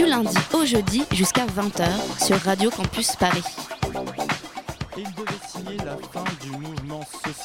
du lundi au jeudi jusqu'à 20h sur Radio Campus Paris.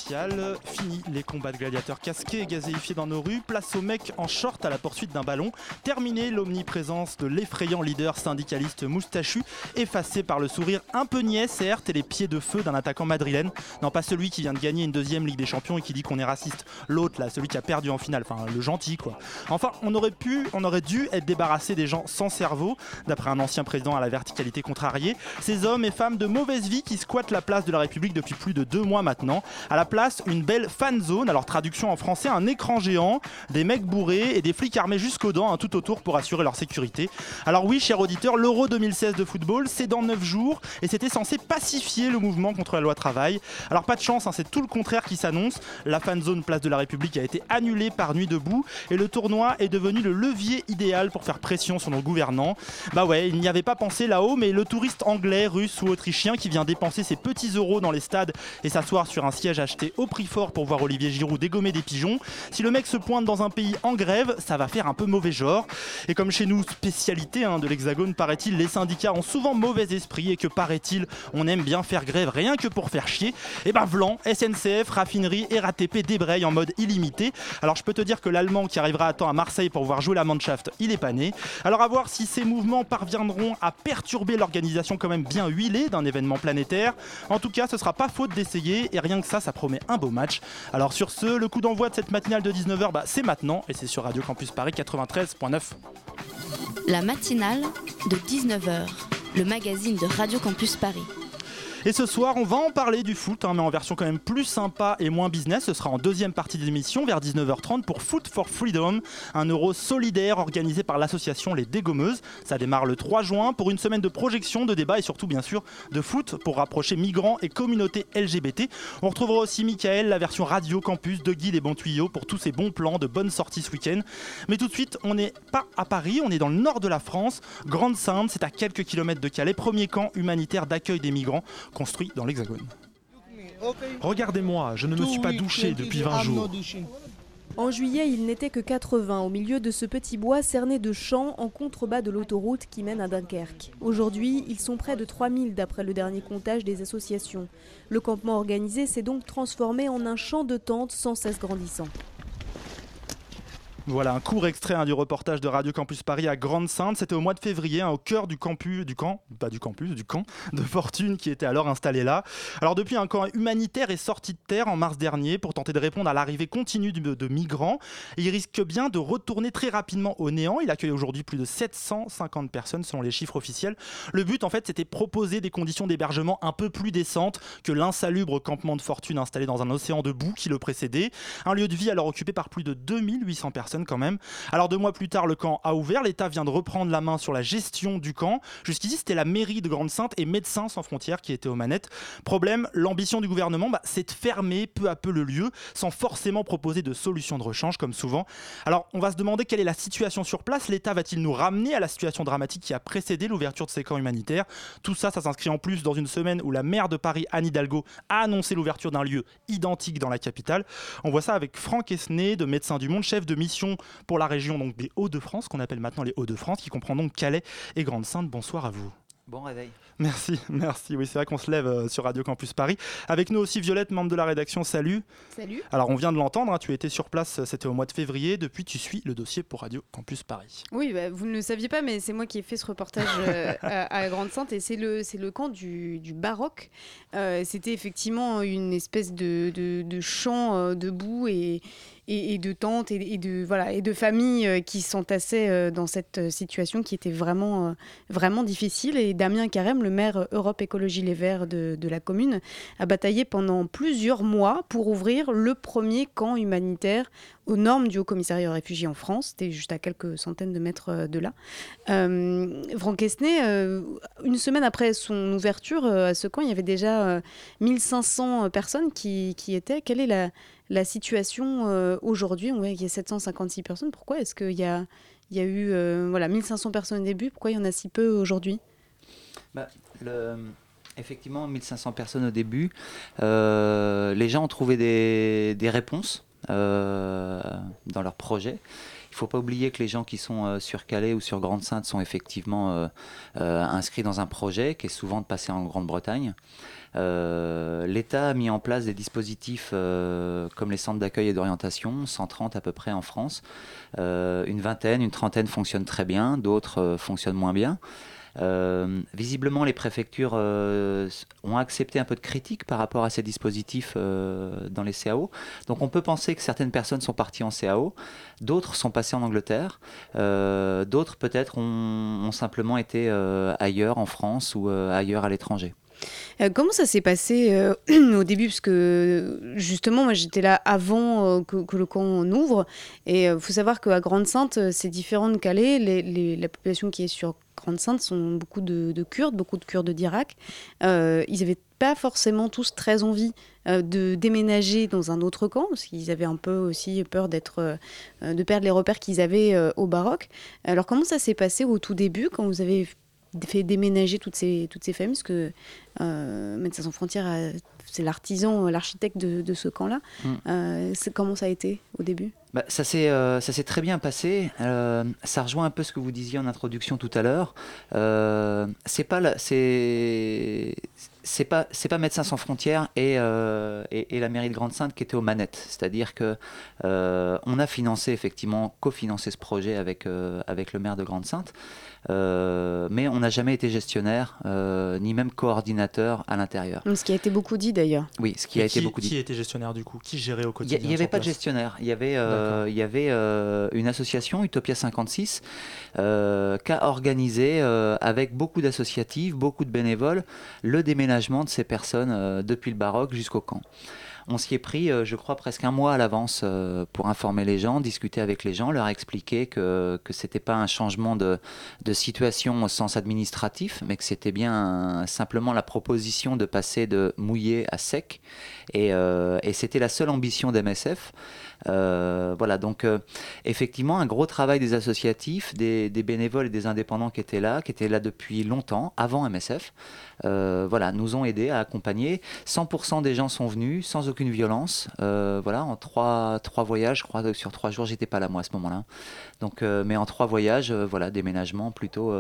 Social. Fini les combats de gladiateurs casqués et gazéifiés dans nos rues. Place aux mecs en short à la poursuite d'un ballon. Terminé l'omniprésence de l'effrayant leader syndicaliste moustachu, effacé par le sourire un peu niais, certes, et les pieds de feu d'un attaquant madrilène. Non, pas celui qui vient de gagner une deuxième Ligue des Champions et qui dit qu'on est raciste. L'autre, là, celui qui a perdu en finale. Enfin, le gentil, quoi. Enfin, on aurait pu, on aurait dû être débarrassé des gens sans cerveau, d'après un ancien président à la verticalité contrariée. Ces hommes et femmes de mauvaise vie qui squattent la place de la République depuis plus de deux mois maintenant. À la place, une belle fan zone, alors traduction en français, un écran géant, des mecs bourrés et des flics armés jusqu'aux dents hein, tout autour pour assurer leur sécurité. Alors oui, cher auditeur, l'Euro 2016 de football, c'est dans 9 jours et c'était censé pacifier le mouvement contre la loi travail. Alors pas de chance, hein, c'est tout le contraire qui s'annonce. La fan zone place de la République a été annulée par nuit debout et le tournoi est devenu le levier idéal pour faire pression sur nos gouvernants. Bah ouais, il n'y avait pas pensé là-haut, mais le touriste anglais, russe ou autrichien qui vient dépenser ses petits euros dans les stades et s'asseoir sur un siège acheté au prix fort pour voir Olivier Giroud dégommer des pigeons, si le mec se pointe dans un pays en grève, ça va faire un peu mauvais genre. Et comme chez nous, spécialité hein, de l'Hexagone, paraît-il, les syndicats ont souvent mauvais esprit et que paraît-il, on aime bien faire grève rien que pour faire chier. Et ben Vlan, SNCF, raffinerie et RATP débrayent en mode illimité. Alors je peux te dire que l'Allemand qui arrivera à temps à Marseille pour voir jouer la Mannschaft, il est pas né. Alors à voir si ces mouvements parviendront à perturber l'organisation quand même bien huilée d'un événement planétaire. En tout cas, ce sera pas faute d'essayer et rien que ça, ça promet un beau match. Alors sur ce, le coup d'envoi de cette matinale de 19h, bah, c'est maintenant et c'est sur Radio Campus Paris 93.9. La matinale de 19h, le magazine de Radio Campus Paris. Et ce soir, on va en parler du foot, hein, mais en version quand même plus sympa et moins business. Ce sera en deuxième partie de l'émission, vers 19h30, pour Foot for Freedom, un euro solidaire organisé par l'association Les Dégommeuses. Ça démarre le 3 juin pour une semaine de projection, de débat et surtout, bien sûr, de foot pour rapprocher migrants et communautés LGBT. On retrouvera aussi Michael, la version radio campus de Guy les bons pour tous ces bons plans de bonnes sorties ce week-end. Mais tout de suite, on n'est pas à Paris, on est dans le nord de la France. Grande-Sainte, c'est à quelques kilomètres de Calais, premier camp humanitaire d'accueil des migrants construit dans l'Hexagone. Regardez-moi, je ne me suis pas douché depuis 20 jours. En juillet, il n'était que 80 au milieu de ce petit bois cerné de champs en contrebas de l'autoroute qui mène à Dunkerque. Aujourd'hui, ils sont près de 3000 d'après le dernier comptage des associations. Le campement organisé s'est donc transformé en un champ de tentes sans cesse grandissant. Voilà un court extrait hein, du reportage de Radio Campus Paris à Grande-Sainte. C'était au mois de février, hein, au cœur du campus, du camp, pas du campus, du camp de Fortune qui était alors installé là. Alors depuis, un camp humanitaire est sorti de terre en mars dernier pour tenter de répondre à l'arrivée continue de, migrants. Il risque bien de retourner très rapidement au néant. Il accueille aujourd'hui plus de 750 personnes selon les chiffres officiels. Le but, en fait, c'était proposer des conditions d'hébergement un peu plus décentes que l'insalubre campement de Fortune installé dans un océan de boue qui le précédait. Un lieu de vie alors occupé par plus de 2800 personnes quand même. Alors deux mois plus tard, le camp a ouvert. L'État vient de reprendre la main sur la gestion du camp. Jusqu'ici, c'était la mairie de Grande-Sainte et Médecins sans frontières qui étaient aux manettes. Problème, l'ambition du gouvernement, bah, c'est de fermer peu à peu le lieu sans forcément proposer de solution de rechange comme souvent. Alors on va se demander quelle est la situation sur place. L'État va-t-il nous ramener à la situation dramatique qui a précédé l'ouverture de ces camps humanitaires? Tout ça, ça s'inscrit en plus dans une semaine où la maire de Paris, Anne Hidalgo, a annoncé l'ouverture d'un lieu identique dans la capitale. On voit ça avec Franck Esnay de Médecins du Monde, chef de mission pour la région donc des Hauts-de-France, qu'on appelle maintenant les Hauts-de-France, qui comprend donc Calais et Grande-Sainte. Bonsoir à vous. Bon réveil. Merci, merci. Oui, c'est vrai qu'on se lève euh, sur Radio Campus Paris. Avec nous aussi Violette, membre de la rédaction. Salut. Salut. Alors, on vient de l'entendre, hein, tu étais sur place, euh, c'était au mois de février. Depuis, tu suis le dossier pour Radio Campus Paris. Oui, bah, vous ne le saviez pas, mais c'est moi qui ai fait ce reportage euh, à, à Grande-Sainte et c'est le, c'est le camp du, du baroque. Euh, C'était effectivement une espèce de, de, de champ euh, debout et, et, de tantes et, de, voilà, et de familles qui s'entassaient dans cette situation qui était vraiment, vraiment difficile. Et Damien Carême, le maire Europe Écologie Les Verts de, la commune, a bataillé pendant plusieurs mois pour ouvrir le premier camp humanitaire aux normes du Haut Commissariat aux réfugiés en France. C'était juste à quelques centaines de mètres euh, de là. Euh, Franck Esnay, euh, une semaine après son ouverture à ce camp, il y avait déjà 1500 personnes qui, qui, étaient. Quelle est la, la situation aujourd'hui On voit qu'il y a 756 personnes. Pourquoi est-ce qu'il y a, il y a eu voilà, 1500 personnes au début Pourquoi il y en a si peu aujourd'hui? Bah. Effectivement, 1500 personnes au début. les gens ont trouvé des, des réponses euh, dans leur projet. Il ne faut pas oublier que les gens qui sont euh, sur Calais ou sur Grande-Sainte sont effectivement euh, inscrits dans un projet qui est souvent de passer en Grande-Bretagne. L'État a mis en place des dispositifs comme les centres d'accueil et d'orientation, 130 à peu près en France. une vingtaine, une trentaine fonctionnent très bien, d'autres fonctionnent moins bien. Euh, visiblement, les préfectures euh, ont accepté un peu de critique par rapport à ces dispositifs euh, dans les CAO. Donc on peut penser que certaines personnes sont parties en CAO, d'autres sont passées en Angleterre, d'autres peut-être ont, simplement été ailleurs en France ou ailleurs à l'étranger. Comment ça s'est passé au début? Parce que justement, moi j'étais là avant que, le camp ouvre. Et il faut savoir qu'à Grande-Sainte, c'est différent de Calais. la population qui est sur Grande Sainte sont beaucoup de, Kurdes, beaucoup de Kurdes d'Irak. Euh, ils n'avaient pas forcément tous très envie euh, de déménager dans un autre camp, parce qu'ils avaient un peu aussi peur euh, de perdre les repères qu'ils avaient au Baroque. Alors comment ça s'est passé au tout début, quand vous avez fait déménager toutes ces, toutes ces familles Parce que Médecins sans frontières, c'est l'artisan, l'architecte de, ce camp-là. Mm. comment ça a été au début? Bah, ça s'est euh, ça s'est très bien passé. Euh, ça rejoint un peu ce que vous disiez en introduction tout à l'heure. Euh, c'est pas c'est c'est pas c'est pas Médecins sans frontières et, et, la mairie de Grande-Sainte qui étaient aux manettes. C'est-à-dire que on a financé effectivement cofinancé ce projet avec avec le maire de Grande-Sainte. Euh, mais on n'a jamais été gestionnaire, euh, ni même coordinateur à l'intérieur. Ce qui a été beaucoup dit d'ailleurs. Oui, ce qui a été beaucoup dit. Qui était gestionnaire du coup? Qui gérait au quotidien Il n'y avait pas de gestionnaire. Il y avait, euh, il y avait une association, Utopia 56, qui a organisé avec beaucoup d'associatifs, beaucoup de bénévoles, le déménagement de ces personnes depuis le baroque jusqu'au camp. On s'y est pris, euh, je crois, presque un mois à l'avance euh, pour informer les gens, discuter avec les gens, leur expliquer que, ce n'était pas un changement de, situation au sens administratif, mais que c'était bien simplement la proposition de passer de mouillé à sec. Et, euh, et c'était la seule ambition d'MSF. Euh, voilà, donc euh, effectivement, un gros travail des associatifs, des, bénévoles et des indépendants qui étaient là, qui étaient là depuis longtemps, avant MSF, euh, voilà, nous ont aidés à accompagner. 100% des gens sont venus sans aucune violence. voilà, en trois, trois voyages, je crois, sur trois jours, j'étais pas là moi à ce moment-là. Donc, mais en trois voyages, voilà, déménagement plutôt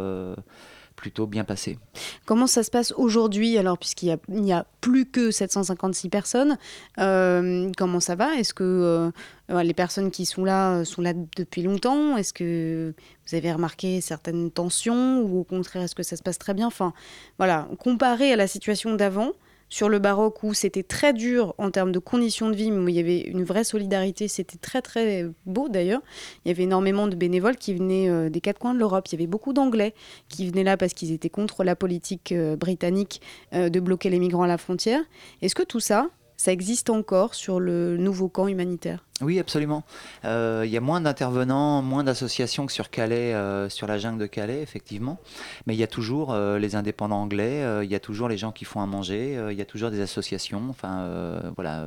plutôt bien passé. Comment ça se passe aujourd'hui alors puisqu'il n'y a, plus que 756 personnes euh, Comment ça va? Est-ce que euh, les personnes qui sont là euh, sont là depuis longtemps? Est-ce que vous avez remarqué certaines tensions ou au contraire est-ce que ça se passe très bien? Enfin voilà, comparé à la situation d'avant, sur le baroque où c'était très dur en termes de conditions de vie, mais où il y avait une vraie solidarité. C'était très très beau d'ailleurs. Il y avait énormément de bénévoles qui venaient euh, des quatre coins de l'Europe. Il y avait beaucoup d'Anglais qui venaient là parce qu'ils étaient contre la politique euh, britannique euh, de bloquer les migrants à la frontière. Est-ce que tout ça, ça existe encore sur le nouveau camp humanitaire? Oui, absolument. Euh, il y a moins d'intervenants, moins d'associations que sur Calais, euh, sur la jungle de Calais, effectivement. Mais il y a toujours euh, les indépendants anglais, il y a toujours les gens qui font à manger, il y a toujours des associations, enfin voilà,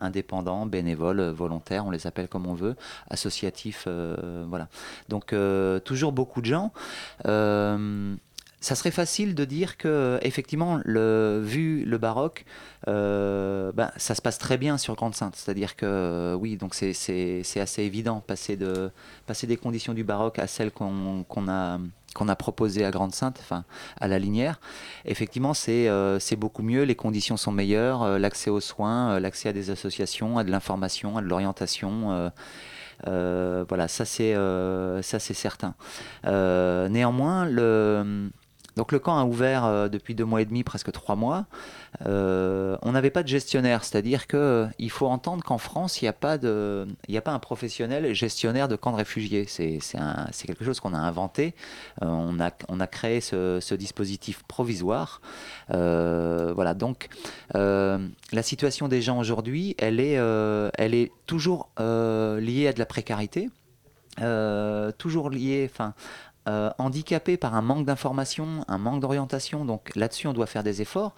indépendants, bénévoles, volontaires, on les appelle comme on veut, associatifs, voilà. Donc toujours beaucoup de gens ça serait facile de dire que effectivement vu le baroque euh, ben, ça se passe très bien sur Grande Sainte c'est à dire que oui donc c'est assez évident passer de passer des conditions du baroque à celles qu'on a qu'on a proposé à Grande Sainte, enfin à la Linière, effectivement c'est euh, beaucoup mieux, les conditions sont meilleures, euh, l'accès aux soins, l'accès à des associations, à de l'information, à de l'orientation. voilà, ça c'est c'est certain. néanmoins, le Donc le camp a ouvert depuis deux mois et demi, presque trois mois. on n'avait pas de gestionnaire, c'est-à-dire que il faut entendre qu'en France, il n'y a pas un professionnel gestionnaire de camp de réfugiés. C'est quelque chose qu'on a inventé. on a créé ce, dispositif provisoire. voilà. Donc la situation des gens aujourd'hui, elle est, toujours liée à de la précarité. Euh, toujours lié, enfin, euh, handicapé par un manque d'information, un manque d'orientation. Donc là-dessus, on doit faire des efforts.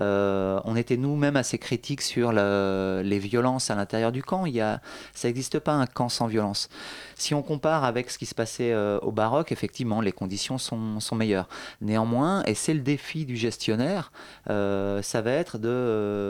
Euh, on était nous-mêmes assez critiques sur les violences à l'intérieur du camp. Il y a, ça n'existe pas un camp sans violence. Si on compare avec ce qui se passait euh, au Baroque, effectivement, les conditions sont, sont, meilleures. Néanmoins, et c'est le défi du gestionnaire, ça va être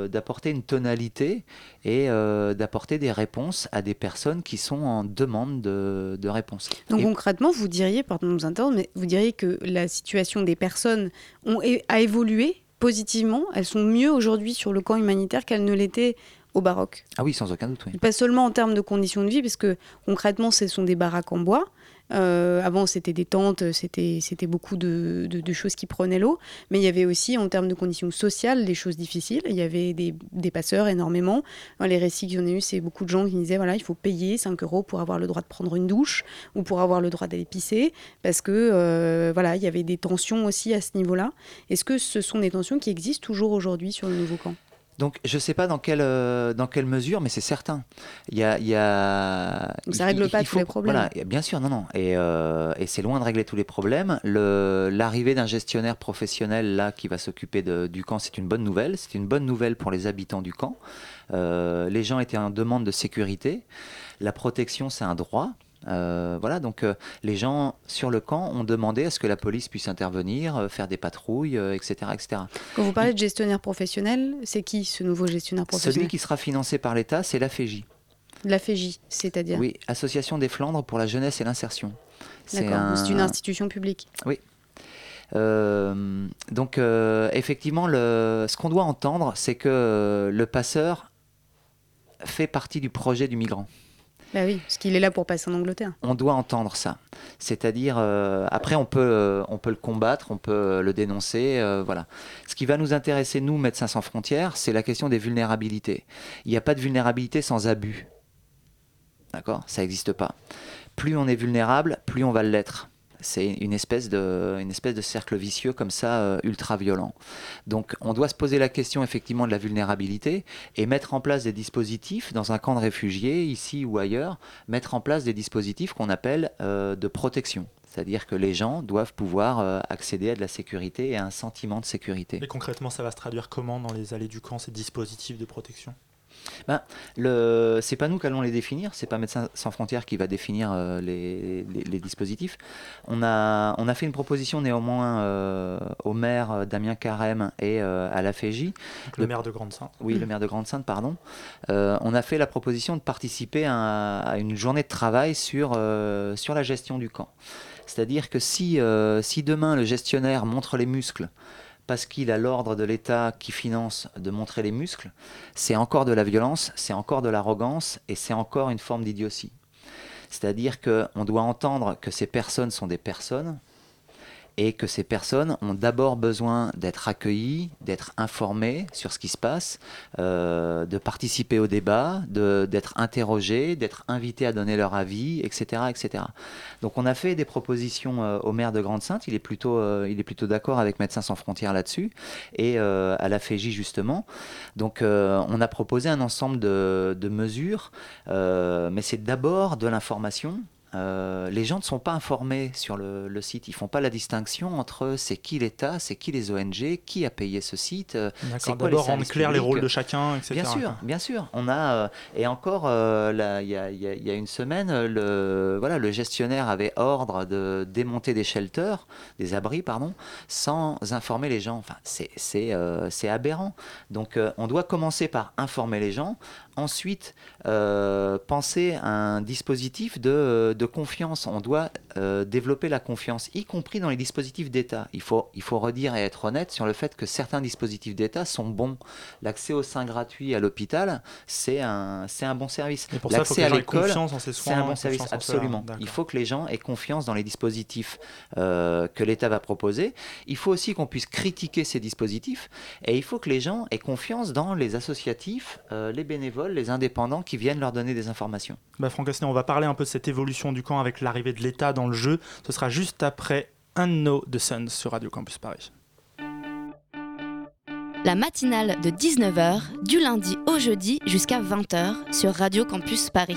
d'apporter une tonalité et d'apporter des réponses à des personnes qui sont en demande de, de réponses. Donc concrètement, vous diriez, pardon, mais vous diriez que la situation des personnes ont, a évolué positivement Elles sont mieux aujourd'hui sur le camp humanitaire qu'elles ne l'étaient au baroque? Ah oui, sans aucun doute. Oui. Pas seulement en termes de conditions de vie, parce que concrètement, ce sont des baraques en bois. Euh, avant, c'était des tentes, c'était, beaucoup de, choses qui prenaient l'eau. Mais il y avait aussi, en termes de conditions sociales, des choses difficiles. Il y avait des, passeurs énormément. les récits que j'en ai eu, c'est beaucoup de gens qui disaient voilà, il faut payer 5 euros pour avoir le droit de prendre une douche ou pour avoir le droit d'aller pisser. Parce que, euh, voilà, il y avait des tensions aussi à ce niveau-là. Est-ce que ce sont des tensions qui existent toujours aujourd'hui sur le nouveau camp? Donc je ne sais pas dans quelle, euh, dans quelle mesure, mais c'est certain. Il y a, il y a, ça ne règle pas tous les problèmes. Voilà, bien sûr, non, non. Et, euh, et c'est loin de régler tous les problèmes. L'arrivée d'un gestionnaire professionnel là qui va s'occuper du camp, c'est une bonne nouvelle. C'est une bonne nouvelle pour les habitants du camp. Euh, les gens étaient en demande de sécurité. La protection, c'est un droit. Euh, voilà, donc euh, les gens sur le camp ont demandé à ce que la police puisse intervenir, euh, faire des patrouilles, etc., etc. Quand vous parlez de gestionnaire professionnel, c'est qui ce nouveau gestionnaire professionnel? Celui qui sera financé par l'État, c'est l'AFEJ. L'AFEJ, c'est-à-dire? Oui, Association des Flandres pour la jeunesse et l'insertion. C'est une institution publique. Oui. donc effectivement, le, ce qu'on doit entendre, c'est que le passeur fait partie du projet du migrant. Bah oui, parce qu'il est là pour passer en Angleterre. On doit entendre ça. C'est-à-dire, euh, après, on peut, euh, on peut le combattre, on peut euh, le dénoncer. voilà. Ce qui va nous intéresser, nous, Médecins sans frontières, c'est la question des vulnérabilités. Il n'y a pas de vulnérabilité sans abus. D'accord? Ça n'existe pas. Plus on est vulnérable, plus on va l'être c'est une espèce de cercle vicieux comme ça euh, ultra violent. Donc on doit se poser la question effectivement de la vulnérabilité et mettre en place des dispositifs dans un camp de réfugiés ici ou ailleurs, mettre en place des dispositifs qu'on appelle euh, de protection. C'est-à-dire que les gens doivent pouvoir euh, accéder à de la sécurité et à un sentiment de sécurité. Et concrètement, ça va se traduire comment dans les allées du camp, ces dispositifs de protection? Ben, le, c'est pas nous qui allons les définir, c'est pas Médecins sans frontières qui va définir euh, les, dispositifs. On a, on a fait une proposition néanmoins euh, au maire euh, Damien Carême et à la FEJ. Le, maire de Grande-Sainte. Oui, le maire de Grande-Sainte, pardon. on a fait la proposition de participer à, une journée de travail sur, sur la gestion du camp. C'est-à-dire que si, si demain le gestionnaire montre les muscles, parce qu'il a l'ordre de l'État qui finance de montrer les muscles, c'est encore de la violence, c'est encore de l'arrogance et c'est encore une forme d'idiotie. C'est-à-dire qu'on doit entendre que ces personnes sont des personnes et que ces personnes ont d'abord besoin d'être accueillies, d'être informées sur ce qui se passe, euh, de participer au débat, d'être interrogées, d'être invitées à donner leur avis, etc.. Donc on a fait des propositions euh, au maire de Grande-Sainte, il est plutôt, euh, il est plutôt d'accord avec Médecins sans frontières là-dessus, et à la FEJ justement. Donc on a proposé un ensemble de, de mesures, mais c'est d'abord de l'information, euh, les gens ne sont pas informés sur le, site. Ils font pas la distinction entre c'est qui l'État, c'est qui les ONG, qui a payé ce site. Euh, c'est D'abord rendre clair les rôles de chacun, etc. Bien sûr, bien sûr. On a euh, et encore il y, a, une semaine, le voilà, le gestionnaire avait ordre de démonter des shelters, des abris, pardon, sans informer les gens. Enfin, c'est c'est aberrant. Donc, on doit commencer par informer les gens ensuite euh, penser à un dispositif de, de confiance. On doit euh, développer la confiance, y compris dans les dispositifs d'État. Il faut, il faut redire et être honnête sur le fait que certains dispositifs d'État sont bons. L'accès aux soins gratuits à l'hôpital, c'est un, c'est un bon service. Et pour ça, il faut que les L'accès à gens aient l'école, confiance en ces soins. c'est un bon service, absolument. Il faut que les gens aient confiance dans les dispositifs euh, que l'État va proposer. Il faut aussi qu'on puisse critiquer ces dispositifs. Et il faut que les gens aient confiance dans les associatifs, euh, les bénévoles, les indépendants qui viennent leur donner des informations. Bah, Franck Assenet, on va parler un peu de cette évolution du camp avec l'arrivée de l'État dans le jeu. Ce sera juste après un No de Suns sur Radio Campus Paris. La matinale de 19h, du lundi au jeudi jusqu'à 20h sur Radio Campus Paris.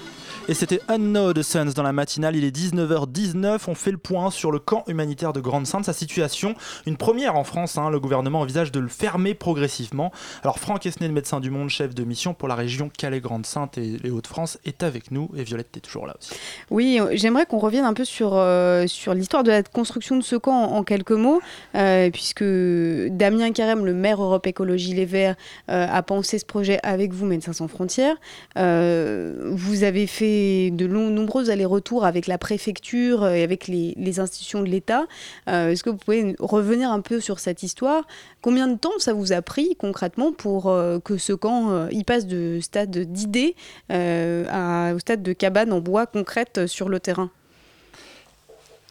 Et c'était Unknown Suns dans la matinale. Il est 19h19. On fait le point sur le camp humanitaire de Grande-Sainte, sa situation. Une première en France. hein. Le gouvernement envisage de le fermer progressivement. Alors, Franck Esnay, le médecin du monde, chef de mission pour la région Calais-Grande-Sainte et les Hauts-de-France, est avec nous. Et Violette, tu es toujours là aussi. Oui, j'aimerais qu'on revienne un peu sur, euh, sur l'histoire de la construction de ce camp en, quelques mots, euh, puisque Damien Carême, le maire Europe Écologie Les Verts, euh, a pensé ce projet avec vous, Médecins sans frontières. Vous avez fait de nombreux allers-retours avec la préfecture et avec les, institutions de l'État. Euh, Est-ce que vous pouvez revenir un peu sur cette histoire? Combien de temps ça vous a pris concrètement pour euh, que ce camp euh, il passe de stade d'idée euh, au stade de cabane en bois concrète euh, sur le terrain?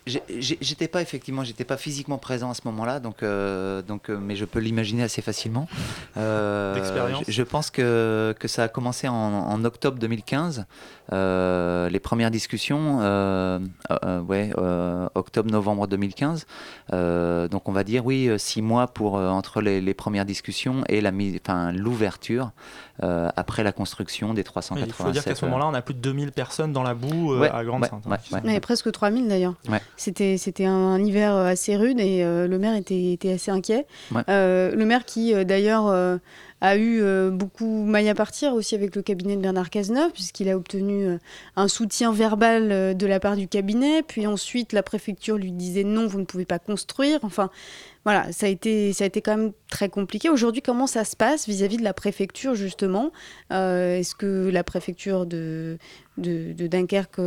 J'étais pas effectivement, j'étais pas physiquement présent à ce moment-là, donc euh, donc, euh, mais je peux l'imaginer assez facilement. Euh, D'expérience. je, je pense que que ça a commencé en, en octobre 2015. euh, les premières discussions, euh, euh, euh, ouais, euh, octobre-novembre 2015. Euh, donc on va dire oui, six mois pour euh, entre les, les premières discussions et la mise, enfin l'ouverture euh, après la construction des Oui, 387. il faut dire qu'à ce moment-là, on a plus de 2000 personnes dans la boue euh, Ouais, à Grande ouais, Sainte. ouais, ouais. Mais presque 3000 d'ailleurs. C'était, c'était un, un hiver euh, assez rude et euh, le maire était, était assez inquiet. Ouais. Euh, le maire qui d'ailleurs a eu euh, beaucoup maille à partir aussi avec le cabinet de Bernard Cazeneuve puisqu'il a obtenu euh, un soutien verbal euh, de la part du cabinet. Puis ensuite la préfecture lui disait non, vous ne pouvez pas construire. Enfin voilà, ça a été, ça a été quand même très compliqué. Aujourd'hui, comment ça se passe vis-à-vis de la préfecture justement? Est-ce que la préfecture de, Dunkerque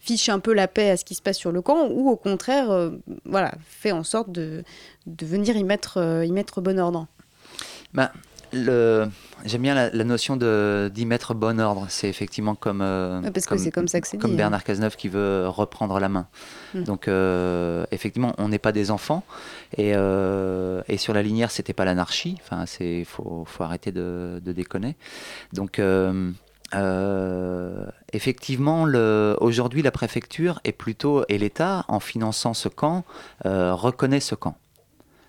fiche un peu la paix à ce qui se passe sur le camp ou au contraire, voilà, fait en sorte de, de venir y mettre, y mettre bon ordre? Le... J'aime bien la, la notion d'y mettre bon ordre. C'est effectivement comme, euh, parce comme, c'est comme ça que c'est comme dit, hein. Bernard Cazeneuve qui veut reprendre la main. Mm. Donc euh, effectivement, on n'est pas des enfants et, euh, et sur la linière, c'était pas l'anarchie. Enfin, c'est faut, faut arrêter de, de déconner. Donc effectivement, aujourd'hui, la préfecture est plutôt et l'État, en finançant ce camp, reconnaît ce camp.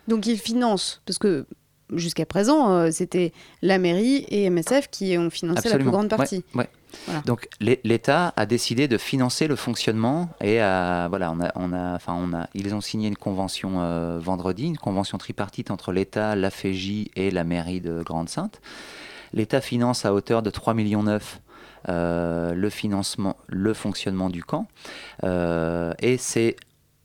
Donc il finance, parce que jusqu'à présent, euh, c'était la mairie et MSF qui ont financé la plus grande partie. ouais. Voilà. Donc l'É- l'État a décidé de financer le fonctionnement et voilà, on a, on a, enfin, on a, ils ont signé une convention euh, vendredi, une convention tripartite entre l'État, la FEJ et la mairie de Grande-Sainte. L'État finance à hauteur de 3,9 millions euh, le financement, le fonctionnement du camp Euh, et c'est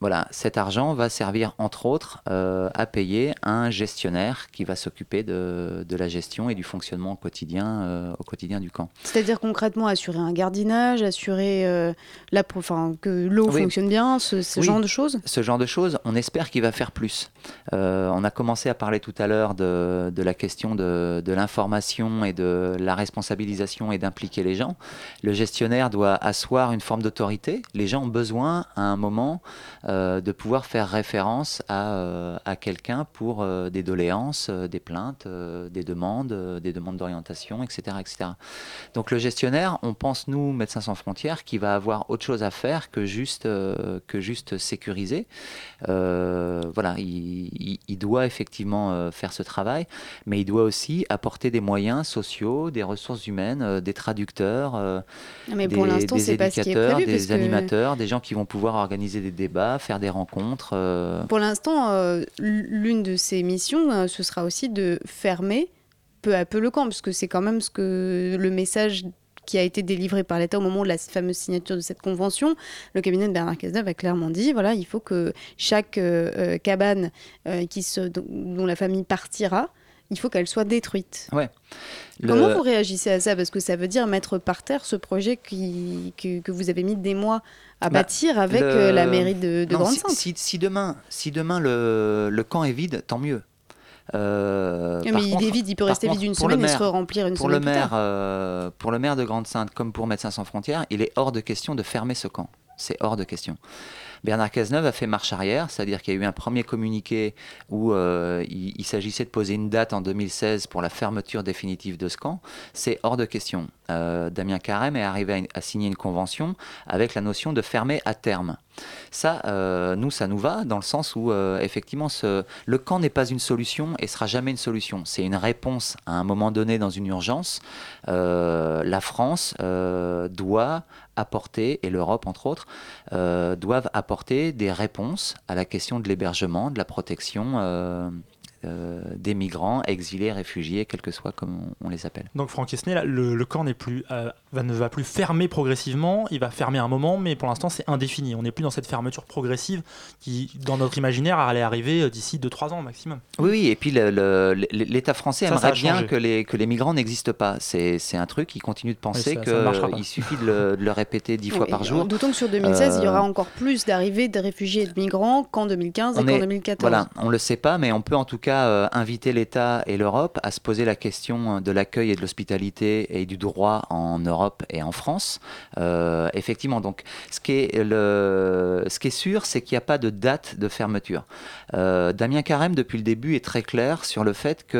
voilà, cet argent va servir entre autres euh, à payer un gestionnaire qui va s'occuper de, de la gestion et du fonctionnement au quotidien, euh, au quotidien du camp. C'est-à-dire concrètement assurer un gardinage, assurer euh, la, enfin, que l'eau Oui. fonctionne bien, ce, ce Oui. genre de choses? Ce genre de choses, on espère qu'il va faire plus. On a commencé à parler tout à l'heure de, de la question de, de l'information et de la responsabilisation et d'impliquer les gens. Le gestionnaire doit asseoir une forme d'autorité. Les gens ont besoin, à un moment, euh, de pouvoir faire référence à, euh, à quelqu'un pour euh, des doléances, euh, des plaintes, euh, des demandes, euh, des demandes d'orientation, etc., etc. Donc le gestionnaire, on pense, nous, Médecins sans frontières, qu'il va avoir autre chose à faire que juste, euh, que juste sécuriser. Euh, voilà, il, il- il doit effectivement euh, faire ce travail, mais il doit aussi apporter des moyens sociaux, des ressources humaines, euh, des traduceurs, euh, Mais des, pour l'instant, des qui éducateurs, prévu. des que animateurs, des gens qui vont pouvoir organiser des débats, faire des rencontres. euh, Pour l'instant, euh, l'une de ces missions, euh, ce sera aussi de fermer peu à peu le camp, puisque c'est quand même ce que le message qui a été délivré par l'État au moment de la fameuse signature de cette convention, le cabinet de Bernard Cazeneuve a clairement dit voilà, il faut que chaque cabane qui se, dont la famille partira, il faut qu'elle soit détruite. ouais. Le- Comment vous réagissez à ça? Parce que ça veut dire mettre par terre ce projet qui, que, que vous avez mis des mois à Bah, bâtir avec le- euh, la mairie de, de Non, si, Grande-Sainte. si- si demain, si demain le, le camp est vide, tant mieux. Euh, Mais il contre- est vide, il peut rester contre, vide une semaine et se remplir une pour semaine le plus maire, tard. euh, pour le maire de Grande-Sainte, comme pour Médecins sans frontières, il est hors de question de fermer ce camp. C'est hors de question. Bernard Cazeneuve a fait marche arrière, c'est-à-dire qu'il y a eu un premier communiqué où euh, il, s'agissait de poser une date en 2016 pour la fermeture définitive de ce camp. C'est hors de question. Euh, Damien Carême est arrivé à signer une convention avec la notion de fermer à terme. Ça, euh, nous, ça nous va dans le sens où, euh, effectivement, le camp n'est pas une solution et sera jamais une solution. C'est une réponse à un moment donné dans une urgence. Euh, la France doit apporter, et l'Europe entre autres, doivent apporter des réponses à la question de l'hébergement, de la protection. Euh, des migrants, exilés, réfugiés, quels que soient comme on, on les appelle. Donc Franck Esnay, là, le, le camp n'est plus, euh, va, ne va plus fermer progressivement, il va fermer un moment, mais pour l'instant c'est indéfini. On n'est plus dans cette fermeture progressive qui, dans notre imaginaire, allait arriver euh, d'ici 2-3 ans au maximum. Oui, oui, et puis le- le- l'État français Ça, ça a aimerait bien que les, que les migrants n'existent pas. C'est c'est un truc, il continue de penser ne qu'il suffit de le, de le répéter dix fois Oui, par jour. D'autant que sur 2016, il y aura encore plus d'arrivées de réfugiés et de migrants qu'en 2015 et qu'en est- 2014. Voilà, on le sait pas, mais on peut en tout cas euh, inviter l'État et l'Europe à se poser la question de l'accueil et de l'hospitalité et du droit en Europe et en France. Euh, effectivement, donc ce qui est, le, ce qui est sûr, c'est qu'il n'y a pas de date de fermeture. Euh, Damien Carême, depuis le début, est très clair sur le fait qu'il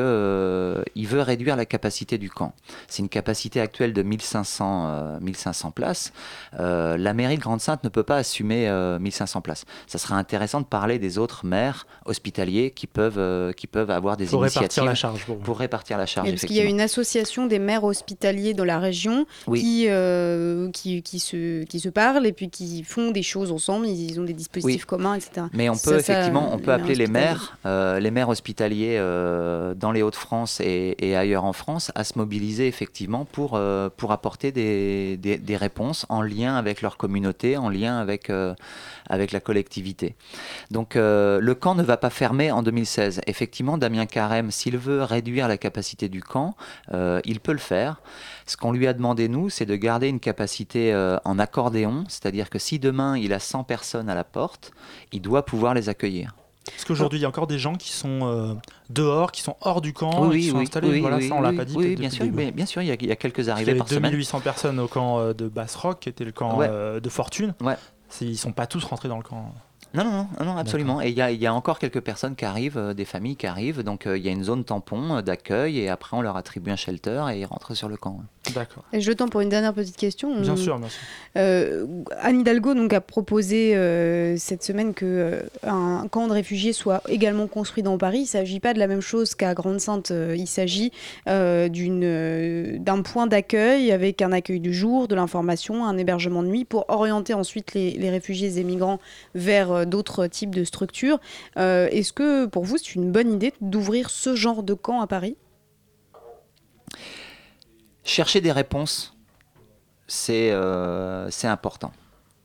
veut réduire la capacité du camp. C'est une capacité actuelle de 1500, euh, 1500 places. Euh, la mairie de Grande-Sainte ne peut pas assumer euh, 1500 places. Ça serait intéressant de parler des autres maires hospitaliers qui peuvent, euh, qui peuvent avoir des Pour répartir initiatives la charge. pour répartir la charge. Et parce qu'il y a une association des maires hospitaliers dans la région Oui. qui, euh, qui, qui, se, qui se parlent et puis qui font des choses ensemble, ils ont des dispositifs communs, etc. Mais on peut ça, effectivement, on peut appeler les maires, euh, les maires hospitaliers euh, dans les Hauts-de-France et, et ailleurs en France, à se mobiliser effectivement pour euh, pour apporter des, des, des réponses en lien avec leur communauté, en lien avec euh, avec la collectivité. Donc euh, le camp ne va pas fermer en 2016. Effectivement, Damien Carême, s'il veut réduire la capacité du camp, euh, il peut le faire. Ce qu'on lui a demandé, nous, c'est de garder une capacité euh, en accordéon, c'est-à-dire que si demain il a 100 personnes à la porte, il doit pouvoir les accueillir. Parce qu'aujourd'hui, il y a encore des gens qui sont euh, dehors, qui sont hors du camp, qui sont installés. oui, voilà, oui, ça, on l'a oui, pas dit. Oui, bien sûr, le début. mais bien sûr, il y a, il y a quelques Il y arrivées avait par semaine. 2800 personnes au camp de Basse-Rock, qui était le camp Ouais. euh, de Fortune. Ouais. Ils sont pas tous rentrés dans le camp. Non, non, non, absolument. Et il y a, il y a encore quelques personnes qui arrivent, euh, des familles qui arrivent. Donc euh, il y a une zone tampon euh, d'accueil et après on leur attribue un shelter et ils rentrent sur le camp. D'accord. Et je tends pour une dernière petite question. Bien On- sûr, bien sûr. Euh, Anne Hidalgo donc, a proposé euh, cette semaine que euh, un camp de réfugiés soit également construit dans Paris. Il ne s'agit pas de la même chose qu'à Grande-Sainte. euh, il s'agit euh, euh, d'un point d'accueil avec un accueil du jour, de l'information, un hébergement de nuit pour orienter ensuite les, les réfugiés et migrants vers euh, d'autres types de structures. Euh, est-ce que pour vous c'est une bonne idée d'ouvrir ce genre de camp à Paris? Chercher des réponses, c'est euh, c'est important.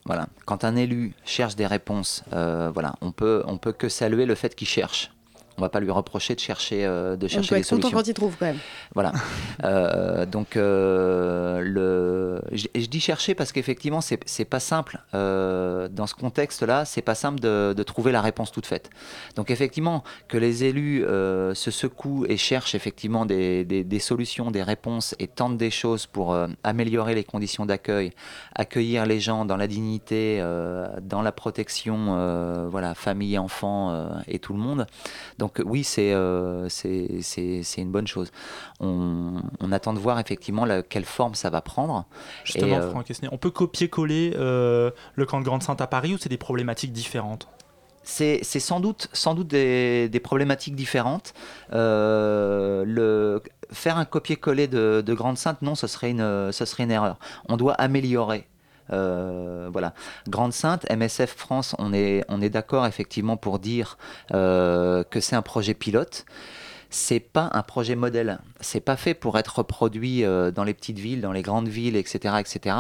Voilà. Quand un élu cherche des réponses, euh, voilà, on peut on peut que saluer le fait qu'il cherche. On va pas lui reprocher de chercher euh, de On chercher des solutions. quand il trouve quand même. Voilà. Euh, donc, euh, le... je, dis chercher parce qu'effectivement, c'est c'est pas simple. Euh, dans ce contexte-là, c'est pas simple de, de trouver la réponse toute faite. Donc, effectivement, que les élus se secouent et cherchent effectivement des, des- des solutions, des réponses et tentent des choses pour améliorer les conditions d'accueil, accueillir les gens dans la dignité, dans la protection, voilà, famille, enfants et tout le monde. Donc oui, c'est euh, c'est une bonne chose. On, on attend de voir effectivement la- quelle forme ça va prendre. Justement, Et, euh, Franck Esnay, on peut copier-coller euh, le camp de Grande-Sainte à Paris ou c'est des problématiques différentes? C'est sans doute, sans doute des, des problématiques différentes. Euh, le, faire un copier-coller de, de Grande-Sainte, non, ce serait, une, ce serait une erreur. On doit améliorer. Euh, voilà. Grande-Sainte, MSF France, on est, on est d'accord effectivement pour dire euh, que c'est un projet pilote. C'est pas un projet modèle. C'est pas fait pour être reproduit euh, dans les petites villes, dans les grandes villes, etc., etc.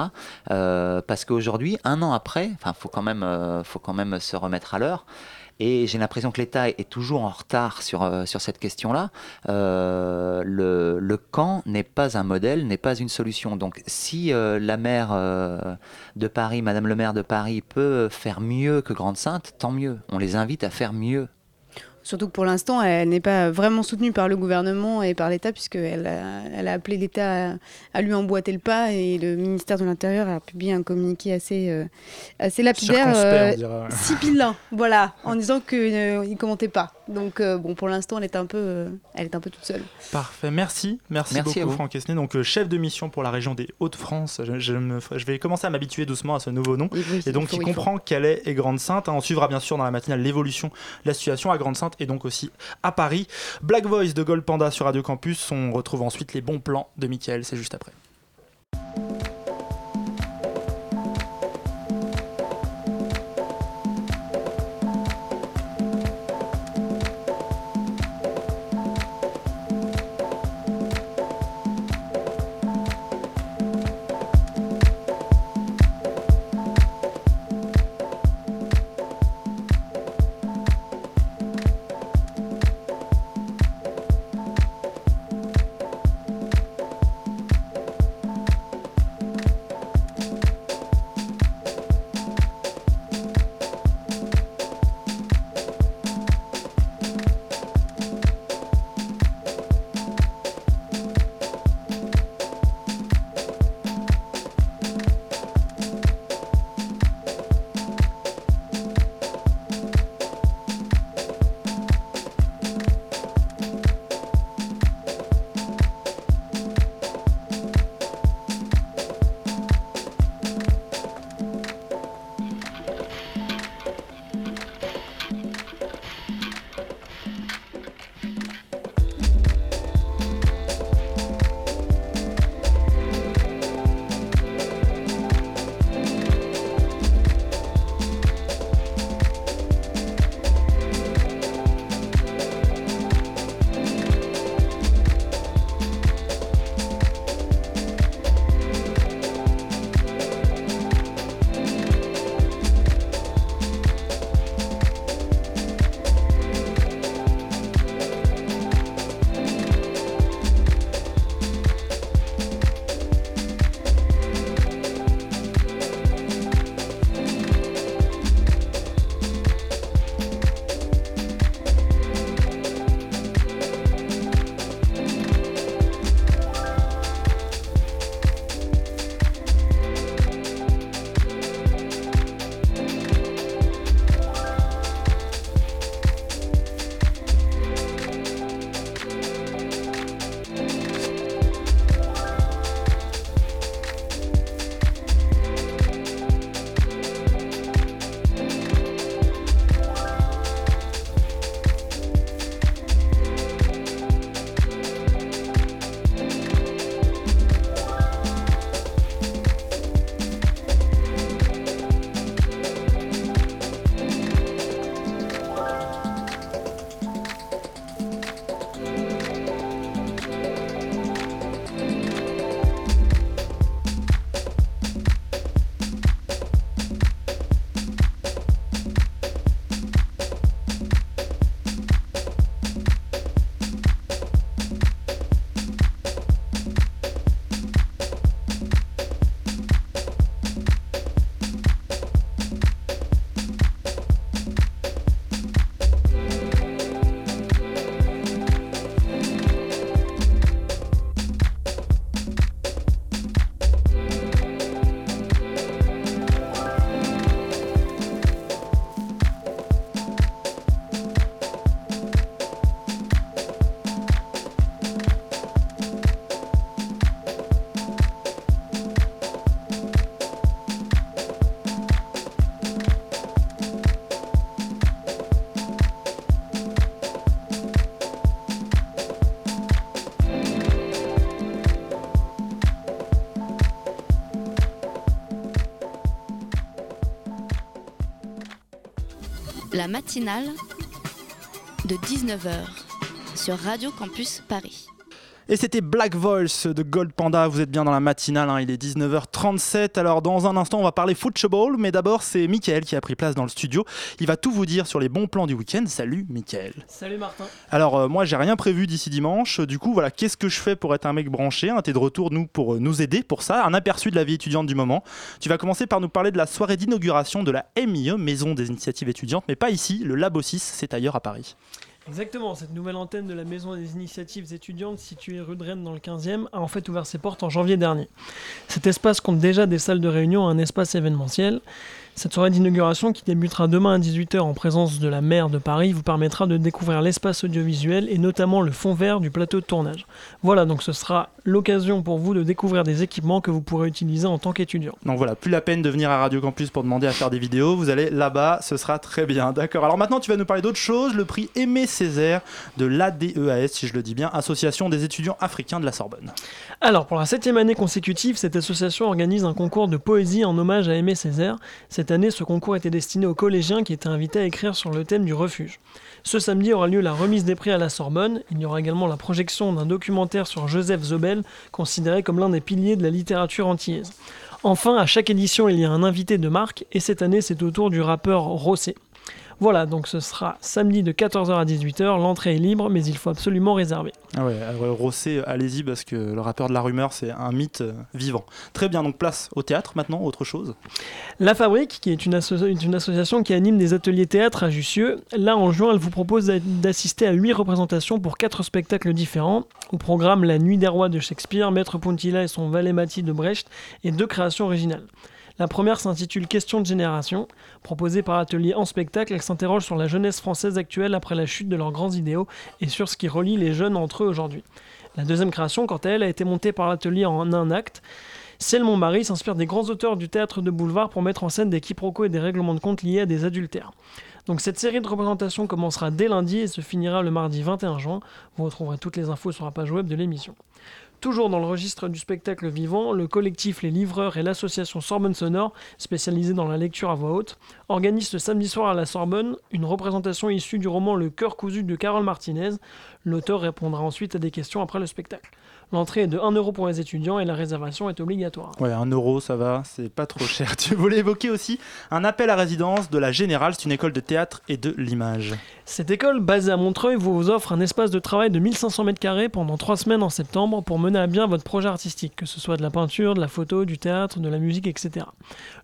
Parce qu'aujourd'hui, un an après, enfin, faut quand même, faut quand même se remettre à l'heure. Et j'ai l'impression que l'État est toujours en retard sur, euh, sur cette question-là. Euh, le, camp n'est pas un modèle, n'est pas une solution. Donc si euh, la maire de Paris, Madame le maire de Paris, peut faire mieux que Grande-Sainte, tant mieux. On les invite à faire mieux. Surtout que pour l'instant, elle n'est pas vraiment soutenue par le gouvernement et par l'État, puisqu'elle a, elle a appelé l'État à, à lui emboîter le pas et le ministère de l'Intérieur a publié un communiqué assez, euh, assez lapidaire, euh, voilà, en disant qu'il ne commentait pas. Donc, euh, bon, pour l'instant, elle, est un peu, euh, elle est un peu toute seule. Parfait, merci. Merci, beaucoup. Franck Esnay, donc euh, chef de mission pour la région des Hauts-de-France. Je, je me- je vais commencer à m'habituer doucement à ce nouveau nom. Et, oui, Et donc, il faut- il il faut. comprend Calais et Grande-Sainte. hein. On suivra bien sûr dans la matinale l'évolution de la situation à Grande-Sainte et donc aussi à Paris. Black Voice de Gold Panda sur Radio Campus. On retrouve ensuite les bons plans de Michael, c'est juste après. La matinale de 19h sur Radio Campus Paris. Et c'était Black Voice de Gold Panda. Vous êtes bien dans la matinale, hein, il est 19h37. Alors, dans un instant, on va parler football, mais d'abord, c'est Mickaël qui a pris place dans le studio. Il va tout vous dire sur les bons plans du week-end. Salut, Mickaël. Salut Martin. Alors, euh, moi, j'ai rien prévu d'ici dimanche. Du coup, voilà, qu'est-ce que je fais pour être un mec branché hein, T'es de retour, nous, pour euh, nous aider pour ça. Un aperçu de la vie étudiante du moment. Tu vas commencer par nous parler de la soirée d'inauguration de la MIE, Maison des Initiatives Étudiantes, mais pas ici. Le Labo 6, c'est ailleurs à Paris. Exactement, cette nouvelle antenne de la Maison des Initiatives étudiantes située rue de Rennes dans le 15e a en fait ouvert ses portes en janvier dernier. Cet espace compte déjà des salles de réunion un espace événementiel. Cette soirée d'inauguration qui débutera demain à 18h en présence de la maire de Paris vous permettra de découvrir l'espace audiovisuel et notamment le fond vert du plateau de tournage. Voilà, donc ce sera l'occasion pour vous de découvrir des équipements que vous pourrez utiliser en tant qu'étudiant. Donc voilà, plus la peine de venir à Radio Campus pour demander à faire des vidéos. Vous allez là-bas, ce sera très bien. D'accord. Alors maintenant, tu vas nous parler d'autre chose. Le prix Aimé Césaire de l'ADEAS, si je le dis bien, Association des étudiants africains de la Sorbonne. Alors, pour la septième année consécutive, cette association organise un concours de poésie en hommage à Aimé Césaire. Cette année, ce concours était destiné aux collégiens qui étaient invités à écrire sur le thème du refuge. Ce samedi aura lieu la remise des prix à la Sorbonne. Il y aura également la projection d'un documentaire sur Joseph Zobel, considéré comme l'un des piliers de la littérature antillaise. Enfin, à chaque édition, il y a un invité de marque, et cette année, c'est au tour du rappeur Rossé. Voilà, donc ce sera samedi de 14h à 18h. L'entrée est libre, mais il faut absolument réserver. Ah ouais, alors, Rossé, allez-y parce que le rappeur de la rumeur, c'est un mythe euh, vivant. Très bien, donc place au théâtre maintenant, autre chose. La Fabrique, qui est une, asso- une association qui anime des ateliers théâtre à Jussieu, là en juin, elle vous propose d'a- d'assister à 8 représentations pour 4 spectacles différents. Au programme La Nuit des Rois de Shakespeare, Maître Pontilla et son valet Mati de Brecht et deux créations originales. La première s'intitule Question de génération. Proposée par Atelier en spectacle, elle s'interroge sur la jeunesse française actuelle après la chute de leurs grands idéaux et sur ce qui relie les jeunes entre eux aujourd'hui. La deuxième création, quant à elle, a été montée par l'atelier en un acte. Ciel Montmarie s'inspire des grands auteurs du théâtre de boulevard pour mettre en scène des quiproquos et des règlements de compte liés à des adultères. Donc cette série de représentations commencera dès lundi et se finira le mardi 21 juin. Vous retrouverez toutes les infos sur la page web de l'émission. Toujours dans le registre du spectacle vivant, le collectif Les Livreurs et l'association Sorbonne Sonore, spécialisée dans la lecture à voix haute, organisent ce samedi soir à la Sorbonne une représentation issue du roman Le cœur cousu de Carole Martinez. L'auteur répondra ensuite à des questions après le spectacle. L'entrée est de 1 euro pour les étudiants et la réservation est obligatoire. Ouais, un euro, ça va, c'est pas trop cher. Tu voulais évoquer aussi un appel à résidence de la Générale, c'est une école de théâtre et de l'image. Cette école, basée à Montreuil, vous offre un espace de travail de 1500 m2 pendant 3 semaines en septembre pour mener à bien votre projet artistique, que ce soit de la peinture, de la photo, du théâtre, de la musique, etc.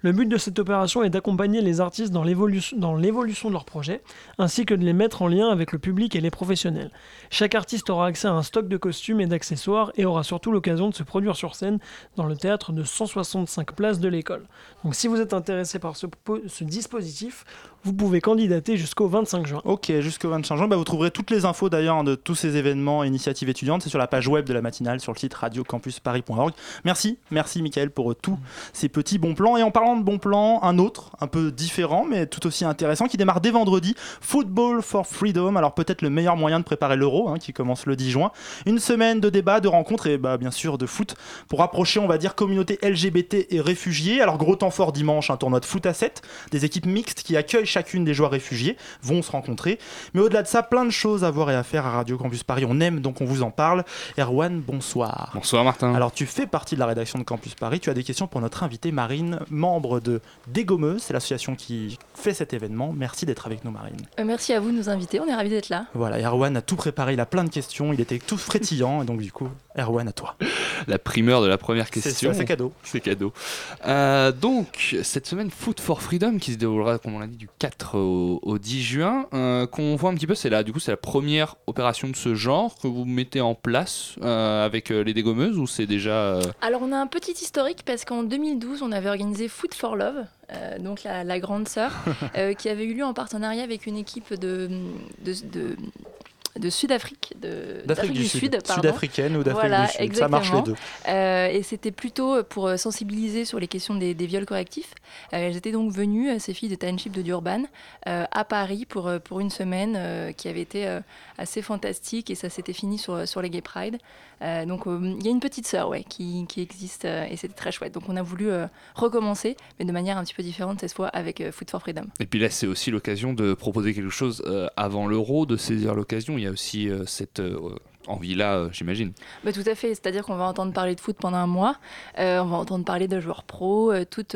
Le but de cette opération est d'accompagner les artistes dans l'évolution de leur projet, ainsi que de les mettre en lien avec le public et les professionnels. Chaque artiste aura accès à un stock de costumes et d'accessoires et aura surtout l'occasion de se produire sur scène dans le théâtre de 165 places de l'école. Donc si vous êtes intéressé par ce dispositif, vous pouvez candidater jusqu'au 25 juin. Ok, jusqu'au 25 juin, bah, vous trouverez toutes les infos d'ailleurs hein, de tous ces événements et initiatives étudiantes. C'est sur la page web de la matinale, sur le site radiocampusparis.org. Merci, merci Mickaël pour euh, tous ces petits bons plans. Et en parlant de bons plans, un autre, un peu différent, mais tout aussi intéressant, qui démarre dès vendredi, Football for Freedom. Alors peut-être le meilleur moyen de préparer l'Euro, hein, qui commence le 10 juin. Une semaine de débats, de rencontres et bah, bien sûr de foot pour rapprocher, on va dire, communauté LGBT et réfugiés. Alors gros temps fort dimanche, un tournoi de foot à 7, des équipes mixtes qui accueillent chacune des joueurs réfugiés vont se rencontrer. Mais au-delà de ça, plein de choses à voir et à faire à Radio Campus Paris. On aime donc on vous en parle. Erwan, bonsoir. Bonsoir Martin. Alors tu fais partie de la rédaction de Campus Paris. Tu as des questions pour notre invitée Marine, membre de Dégommeuse. C'est l'association qui fait cet événement. Merci d'être avec nous Marine. Euh, Merci à vous de nous inviter, on est ravis d'être là. Voilà, Erwan a tout préparé, il a plein de questions, il était tout frétillant. et donc du coup, Erwan à toi. La primeur de la première question. c'est cadeau. C'est cadeau. Euh, donc, cette semaine, Food for Freedom, qui se déroulera, comme on l'a dit, du 4 au, au 10 juin, euh, qu'on voit un petit peu, c'est la, du coup, c'est la première opération de ce genre que vous mettez en place euh, avec euh, les dégommeuses ou c'est déjà. euh, Alors on a un petit historique parce qu'en 2012 on avait organisé Food for Love, euh, donc la, la grande sœur, euh, qui avait eu lieu en partenariat avec une équipe de, de, de- de Sud-Afrique, D'Afrique du Sud. pardon. Sud-africaine ou d'Afrique Voilà, du Sud. Ça marche les exactement. deux. Euh, et c'était plutôt pour euh, sensibiliser sur les questions des, des viols correctifs. Euh, elles étaient donc venues, euh, ces filles de Township de Durban, euh, à Paris pour, pour une semaine qui avait été assez fantastique et ça s'était fini sur, sur les Gay Pride. Euh, donc euh, il y a une petite sœur ouais, qui, qui existe euh, et c'était très chouette. Donc on a voulu recommencer, mais de manière un petit peu différente cette fois avec Food for Freedom. Et puis là, c'est aussi l'occasion de proposer quelque chose avant l'euro, de saisir l'occasion. Il y a aussi cette envie-là, euh, j'imagine. Bah, tout à fait, c'est-à-dire qu'on va entendre parler de foot pendant un mois, euh, on va entendre parler de joueurs pro, euh, toutes,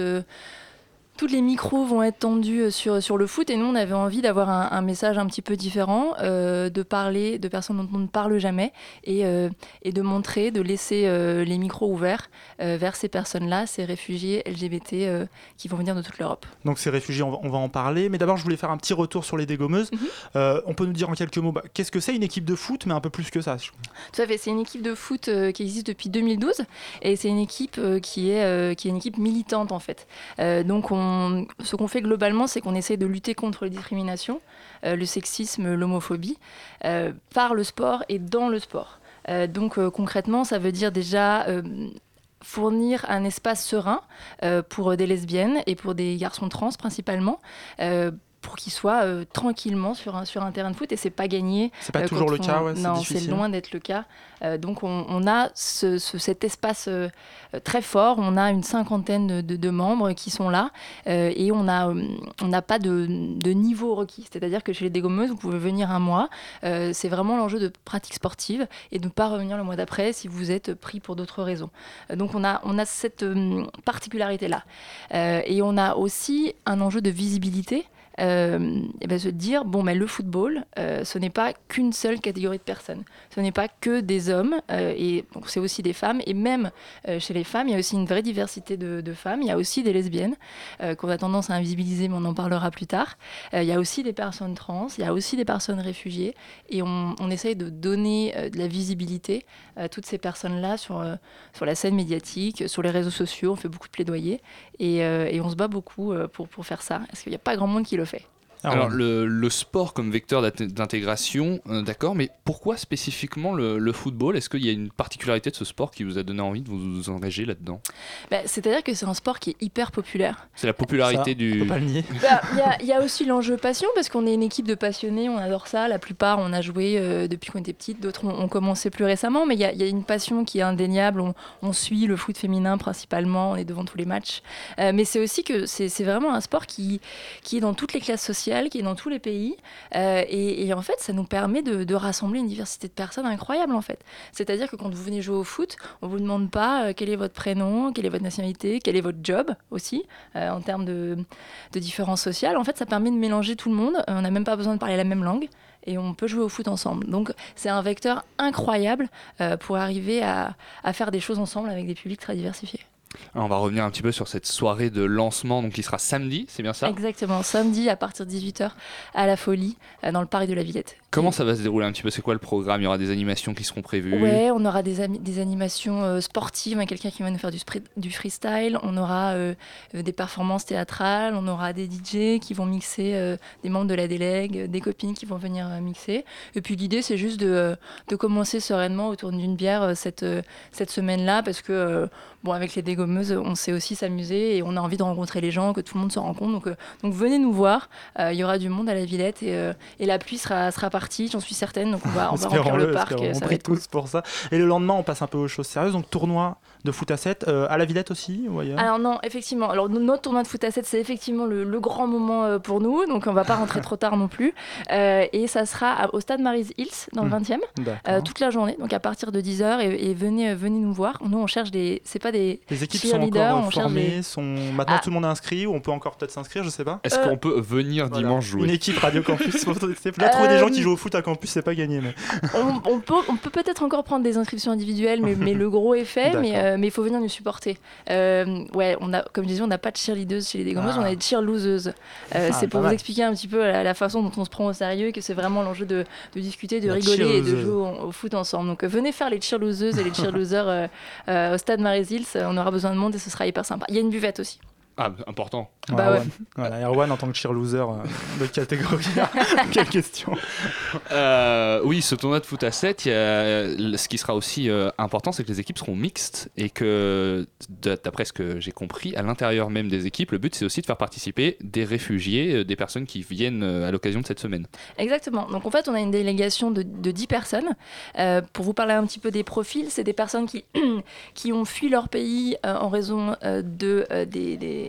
toutes les micros vont être tendus euh, sur, sur le foot et nous on avait envie d'avoir un, un message un petit peu différent, euh, de parler de personnes dont on ne parle jamais et, euh, et de montrer, de laisser euh, les micros ouverts vers ces personnes-là, ces réfugiés LGBT qui vont venir de toute l'Europe. Donc ces réfugiés, on va, on va en parler. Mais d'abord, je voulais faire un petit retour sur les dégommeuses. Mhm. On peut nous dire en quelques mots, bah, qu'est-ce que c'est une équipe de foot, mais un peu plus que ça. je- Tout à fait, c'est une équipe de foot qui existe depuis 2012 et c'est une équipe qui, est, qui est une équipe militante en fait. Donc on, ce qu'on fait globalement, c'est qu'on essaie de lutter contre les discriminations, euh, le sexisme, l'homophobie, euh, par le sport et dans le sport. Euh, donc concrètement, ça veut dire déjà fournir un espace serein pour des lesbiennes et pour des garçons trans principalement. Pour qu'ils soient euh, tranquillement sur un, sur un terrain de foot et c'est pas gagné. C'est pas euh, toujours le cas, ouais, non, c'est loin d'être le cas. Euh, donc on, on a ce- ce- cet espace très fort, on a une cinquantaine de, de- de membres qui sont là et on a, euh, on n'a pas de, de niveau requis. C'est-à-dire que chez les dégommeuses, vous pouvez venir un mois. C'est vraiment l'enjeu de pratique sportive et de ne pas revenir le mois d'après si vous êtes pris pour d'autres raisons. Donc on a, on a cette particularité-là. Et on a aussi un enjeu de visibilité. Euh, et ben, se dire bon mais le football euh, ce n'est pas qu'une seule catégorie de personnes. Ce n'est pas que des hommes euh, et donc, c'est aussi des femmes. Et même chez les femmes il y a aussi une vraie diversité de, femmes. Il y a aussi des lesbiennes qu'on a tendance à invisibiliser mais on en parlera plus tard. Il y a aussi des personnes trans il y a aussi des personnes réfugiées. Et on, essaye de donner de la visibilité à toutes ces personnes là sur, sur la scène médiatique sur les réseaux sociaux. On fait beaucoup de plaidoyer et, et on se bat beaucoup pour, pour faire ça. Parce qu'il n'y a pas grand monde café. Fait Alors, le, le sport comme vecteur d'int- d'intégration, euh, d'accord, mais pourquoi spécifiquement le, le football? Est-ce qu'il y a une particularité de ce sport qui vous a donné envie de vous, vous engager là-dedans? Bah, C'est-à-dire que c'est un sport qui est hyper populaire. C'est la popularité Ça, du. on peut pas le nier. Bah, Il y a- il y, a aussi l'enjeu passion parce qu'on est une équipe de passionnés, on adore ça. La plupart, on a joué euh, depuis qu'on était petite, d'autres ont, ont commencé plus récemment, mais il y, a- y une passion qui est indéniable. On, on suit le foot féminin principalement, on est devant tous les matchs. Euh, mais c'est aussi que c'est c'est vraiment un sport qui, qui est dans toutes les classes sociales, qui est dans tous les pays. Euh, et, en fait, ça nous permet de, rassembler une diversité de personnes incroyable en fait. C'est-à-dire que quand vous venez jouer au foot, on vous demande pas euh, quel est votre prénom, quelle est votre nationalité, quel est votre job aussi, euh, en termes de, de différences sociales. En fait, ça permet de mélanger tout le monde. On n'a même pas besoin de parler la même langue et on peut jouer au foot ensemble. Donc, c'est un vecteur incroyable pour arriver à, à faire des choses ensemble avec des publics très diversifiés. On va revenir un petit peu sur cette soirée de lancement, donc qui sera samedi, c'est bien ça? Exactement, samedi à partir de 18h à la Folie, euh, dans le parc de la Villette. Comment ça va se dérouler un petit peu? C'est quoi le programme? Il y aura des animations qui seront prévues? Ouais, on aura des, animations euh, sportives, hein, quelqu'un qui va nous faire du, freestyle, on aura euh, des performances théâtrales, on aura des DJ qui vont mixer, euh, des membres de la délègue, des copines qui vont venir mixer. Et puis l'idée, c'est juste de, de commencer sereinement autour d'une bière cette, cette semaine-là, parce que, bon, avec les dégommeuses, on sait aussi s'amuser et on a envie de rencontrer les gens, que tout le monde se rencontre. Donc, euh, donc venez nous voir, Euh, il y aura du monde à la Villette et, euh, et la pluie sera, sera partie, j'en suis certaine, donc on va, on va remplir le parc. On ça va cool. tous pour ça. Et le lendemain, on passe un peu aux choses sérieuses. Donc tournoi de foot à 7 euh, à la Villette aussi ou Alors non, effectivement. Alors no- notre tournoi de foot à 7, c'est effectivement le, le grand moment pour nous, donc on va pas rentrer trop tard non plus. Et ça sera au stade Mary's Hills dans le Hmm. 20e, D'accord. euh, toute la journée, donc à partir de 10h et, et venez, venez nous voir. Nous on cherche des, c'est pas des Les équipes sont encore euh, on formées, des- sont... maintenant Ah. tout le monde est inscrit ou on peut encore peut-être s'inscrire, je sais pas. Est-ce qu'on peut venir dimanche jouer Une équipe Radio Campus. Là, trouver des Euh, gens qui jouent au foot à campus, c'est pas gagné. Mais... on, on peut, on peut peut-être encore prendre des inscriptions individuelles, mais, mais le gros est fait, mais euh, mais il faut venir nous supporter. Euh, ouais, on a, comme je disais, on n'a pas de cheerleaders chez les dégommeuses, Ah. on a des cheerloseuses. Euh, Ah, c'est pour vous expliquer un petit peu la, la façon dont on se prend au sérieux, et que c'est vraiment l'enjeu de, de discuter, de La rigoler et de jouer au, au foot ensemble. Donc euh, venez faire les cheerloseuses et les cheerlosers euh, euh, au stade Marésil, on aura besoin de monde et ce sera hyper sympa. Il y a une buvette aussi. Ah, important. Voilà, Erwan. Voilà, Erwan en tant que cheer loser euh, de catégorie. Quelle question. Euh, oui, ce tournoi de foot à 7, il y a- ce qui sera aussi euh, important, c'est que les équipes seront mixtes et que, d'après ce que j'ai compris, à l'intérieur même des équipes, le but c'est aussi de faire participer des réfugiés, des personnes qui viennent à l'occasion de cette semaine. Exactement. Donc en fait, on a une délégation de, de 10 personnes. Euh, pour vous parler un petit peu des profils, c'est des personnes qui, qui ont fui leur pays euh, en raison euh, de, euh, des, des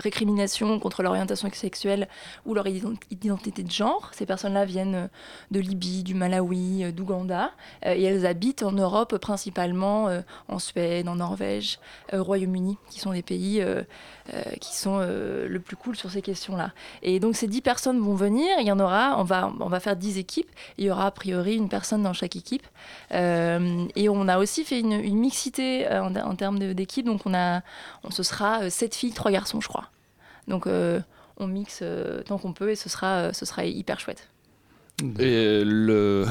récriminations contre l'orientation sexuelle ou leur ident- identité de genre. Ces personnes-là viennent euh, de Libye, du Malawi, euh, d'Ouganda, euh, et elles habitent en Europe principalement en Suède, en Norvège, euh, Royaume-Uni, qui sont des pays qui sont le plus cool sur ces questions-là. Et donc ces 10 personnes vont venir, il y en aura, on va, on va faire 10 équipes, il y aura a priori une personne dans chaque équipe. Et on a aussi fait une, mixité en, termes d'équipe, donc on a, on, ce sera 7 filles, 3 garçons, je crois. Donc euh, on mixe euh, tant qu'on peut et ce sera, euh, ce sera hyper chouette. Et le.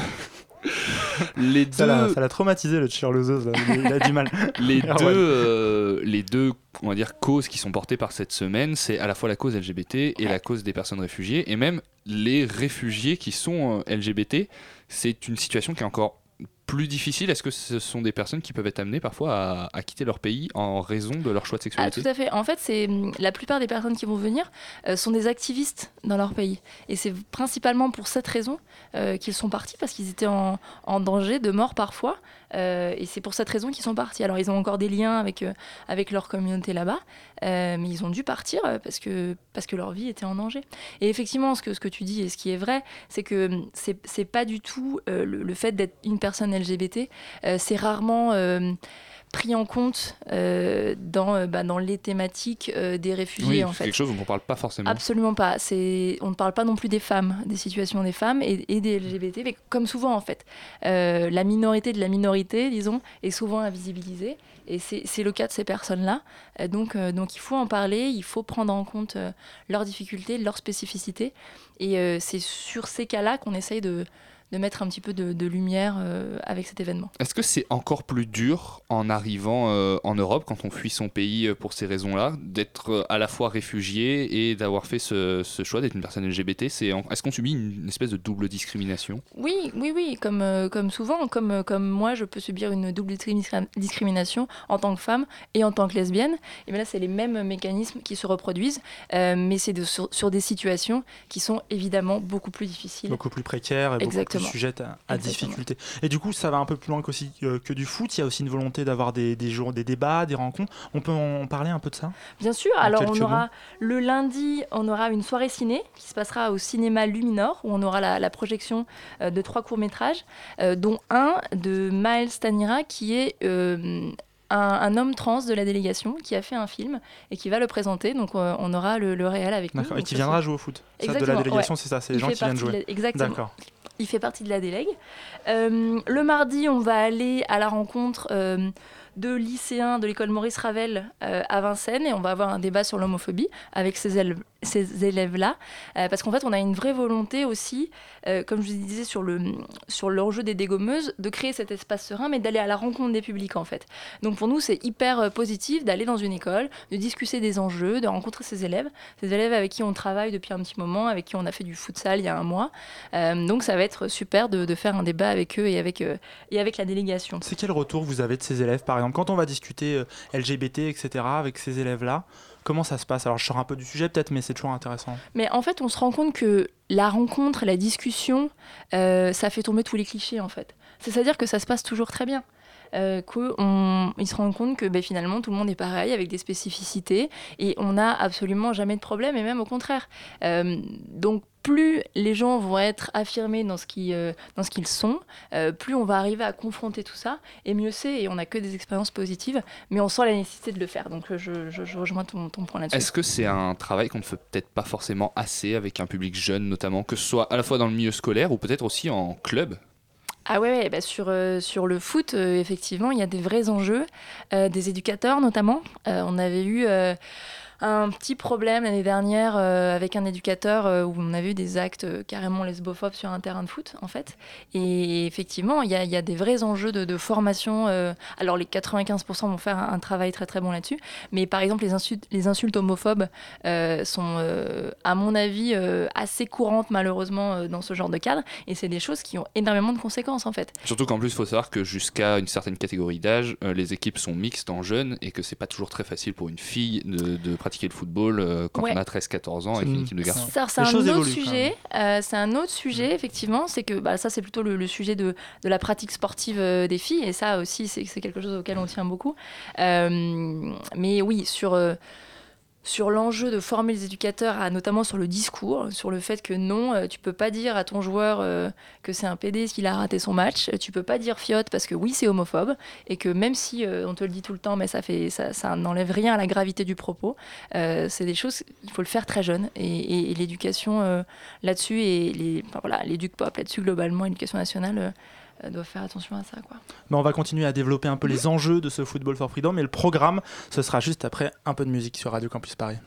les deux. Ça l'a traumatisé le cheer loser, là. il, il a du mal. les Erwan. deux, euh, les deux on va dire, causes qui sont portées par cette semaine, c'est à la fois la cause LGBT et la cause des personnes réfugiées, et même les réfugiés qui sont euh, LGBT. C'est une situation qui est encore plus difficile. Est-ce que ce sont des personnes qui peuvent être amenées parfois à, à quitter leur pays en raison de leur choix de Ah, sexualité tout à fait. En fait, c'est hum, la plupart des personnes qui vont venir euh, sont des activistes dans leur pays, et c'est principalement pour cette raison euh, qu'ils sont partis parce qu'ils étaient en, en danger de mort parfois, et c'est pour cette raison qu'ils sont partis. Alors, ils ont encore des liens avec euh, avec leur communauté là-bas, euh, mais ils ont dû partir euh, parce que parce que leur vie était en danger. Et effectivement, ce que ce que tu dis et ce qui est vrai, c'est que hum, c'est pas du tout euh, le, fait d'être une personne LGBT, euh, c'est rarement euh, pris en compte euh, dans, euh, bah, dans les thématiques euh, des réfugiés Oui, en c'est fait. quelque chose dont on ne parle pas forcément. Absolument pas. C'est, on ne parle pas non plus des femmes, des situations des femmes et, et des LGBT, mais comme souvent en fait. Euh, la minorité de la minorité, disons, est souvent invisibilisée. Et c'est, c'est le cas de ces personnes-là. Donc, donc il faut en parler, il faut prendre en compte leurs difficultés, leurs spécificités. Et c'est sur ces cas-là qu'on essaye de, de mettre un petit peu de, de lumière euh, avec cet événement. Est-ce que c'est encore plus dur en arrivant euh, en Europe, quand on fuit son pays euh, pour ces raisons-là, d'être à la fois réfugié et d'avoir fait ce, ce choix d'être une personne LGBT c'est en- Est-ce qu'on subit une, une espèce de double discrimination? Oui, oui, oui, comme, euh, comme souvent, comme, comme moi, je peux subir une double discrim- discrimination en tant que femme et en tant que lesbienne. Et bien là, c'est les mêmes mécanismes qui se reproduisent, euh, mais c'est de- sur, sur des situations qui sont évidemment beaucoup plus difficiles. Beaucoup plus précaire et beaucoup Exactement. à, difficulté. Et du coup, ça va un peu plus loin qu'aussi, euh, que du foot. Il y a aussi une volonté d'avoir des, des, jours, des débats, des rencontres. On peut en parler un peu de ça? Bien sûr, En alors on aura mots. le lundi, on aura une soirée ciné qui se passera au cinéma Luminor où on aura la, la projection euh, de trois courts-métrages, euh, dont un de Miles Tanira qui est un, un homme trans de la délégation qui a fait un film et qui va le présenter. Donc euh, on aura le, le réel avec nous. Et qui viendra jouer au foot. Ça, de la délégation, ouais. c'est ça, c'est les gens qui viennent jouer. la- Exactement. D'accord. Il fait partie de la délègue. Euh, le mardi, on va aller à la rencontre euh, de lycéens de l'école Maurice Ravel euh, à Vincennes et on va avoir un débat sur l'homophobie avec ces élèves ces élèves-là, euh, parce qu'en fait, on a une vraie volonté aussi, euh, comme je vous disais sur le sur l'enjeu des dégommeuses, de créer cet espace serein, mais d'aller à la rencontre des publics en fait. Donc pour nous, c'est hyper euh, positif d'aller dans une école, de discuter des enjeux, de rencontrer ces élèves, ces élèves avec qui on travaille depuis un petit moment, avec qui on a fait du futsal il y a un mois. Donc ça va être super de, de faire un débat avec eux et avec, et avec la délégation. C'est quel retour vous avez de ces élèves, par exemple, quand on va discuter LGBT, etc., avec ces élèves-là Comment ça se passe? Alors, je sors un peu du sujet peut-être, mais c'est toujours intéressant. Mais en fait, on se rend compte que la rencontre, la discussion, euh, ça fait tomber tous les clichés en fait. C'est-à-dire que ça se passe toujours très bien. Euh, qu'ils se rendent compte que ben, finalement tout le monde est pareil avec des spécificités et on n'a absolument jamais de problème et même au contraire. Euh, donc plus les gens vont être affirmés dans ce euh, dans ce qu'ils sont, euh, plus on va arriver à confronter tout ça et mieux c'est et on n'a que des expériences positives, mais on sent la nécessité de le faire. Donc je rejoins ton, ton point là-dessus. Est-ce que c'est un travail qu'on ne fait peut-être pas forcément assez avec un public jeune notamment, que ce soit à la fois dans le milieu scolaire ou peut-être aussi en club? Ah ouais, ouais, bah sur, euh, sur le foot, euh, effectivement, il y a des vrais enjeux, euh, des éducateurs notamment. On avait eu un petit problème l'année dernière euh, avec un éducateur euh, où on avait eu des actes euh, carrément lesbophobes sur un terrain de foot, en fait. Et effectivement, il y a, des vrais enjeux de, formation. alors, les 95% vont faire un, travail très très bon là-dessus. Mais par exemple, les insultes, homophobes sont, à mon avis, assez courantes malheureusement dans ce genre de cadre. Et c'est des choses qui ont énormément de conséquences, en fait. Surtout qu'en plus, il faut savoir que jusqu'à une certaine catégorie d'âge, les équipes sont mixtes en jeunes et que c'est pas toujours très facile pour une fille de, de pratiquer le football euh, quand Ouais. on a 13-14 ans avec une équipe de garçons. Ça, c'est un autre sujet. euh, c'est un autre sujet, effectivement. C'est que bah, ça, c'est plutôt le, le sujet de, de la pratique sportive euh, des filles. Et ça aussi, c'est quelque chose auquel on tient beaucoup. Euh, mais oui, sur. Euh, sur l'enjeu de former les éducateurs, notamment sur le discours, sur le fait que non, euh, tu peux pas dire à ton joueur euh, que c'est un PD s'il a raté son match, tu peux pas dire fiotte parce que oui c'est homophobe, et que même si euh, on te le dit tout le temps, mais ça fait ça, n'enlève rien à la gravité du propos, euh, c'est des choses, il faut le faire très jeune, et, l'éducation euh, là-dessus, et les, voilà, l'éduc pop là-dessus globalement, l'éducation nationale euh, doit faire attention à ça. Mais on va continuer à développer un peu les enjeux de ce Football for Freedom et le programme, ce sera juste après un peu de musique sur Radio Campus Paris.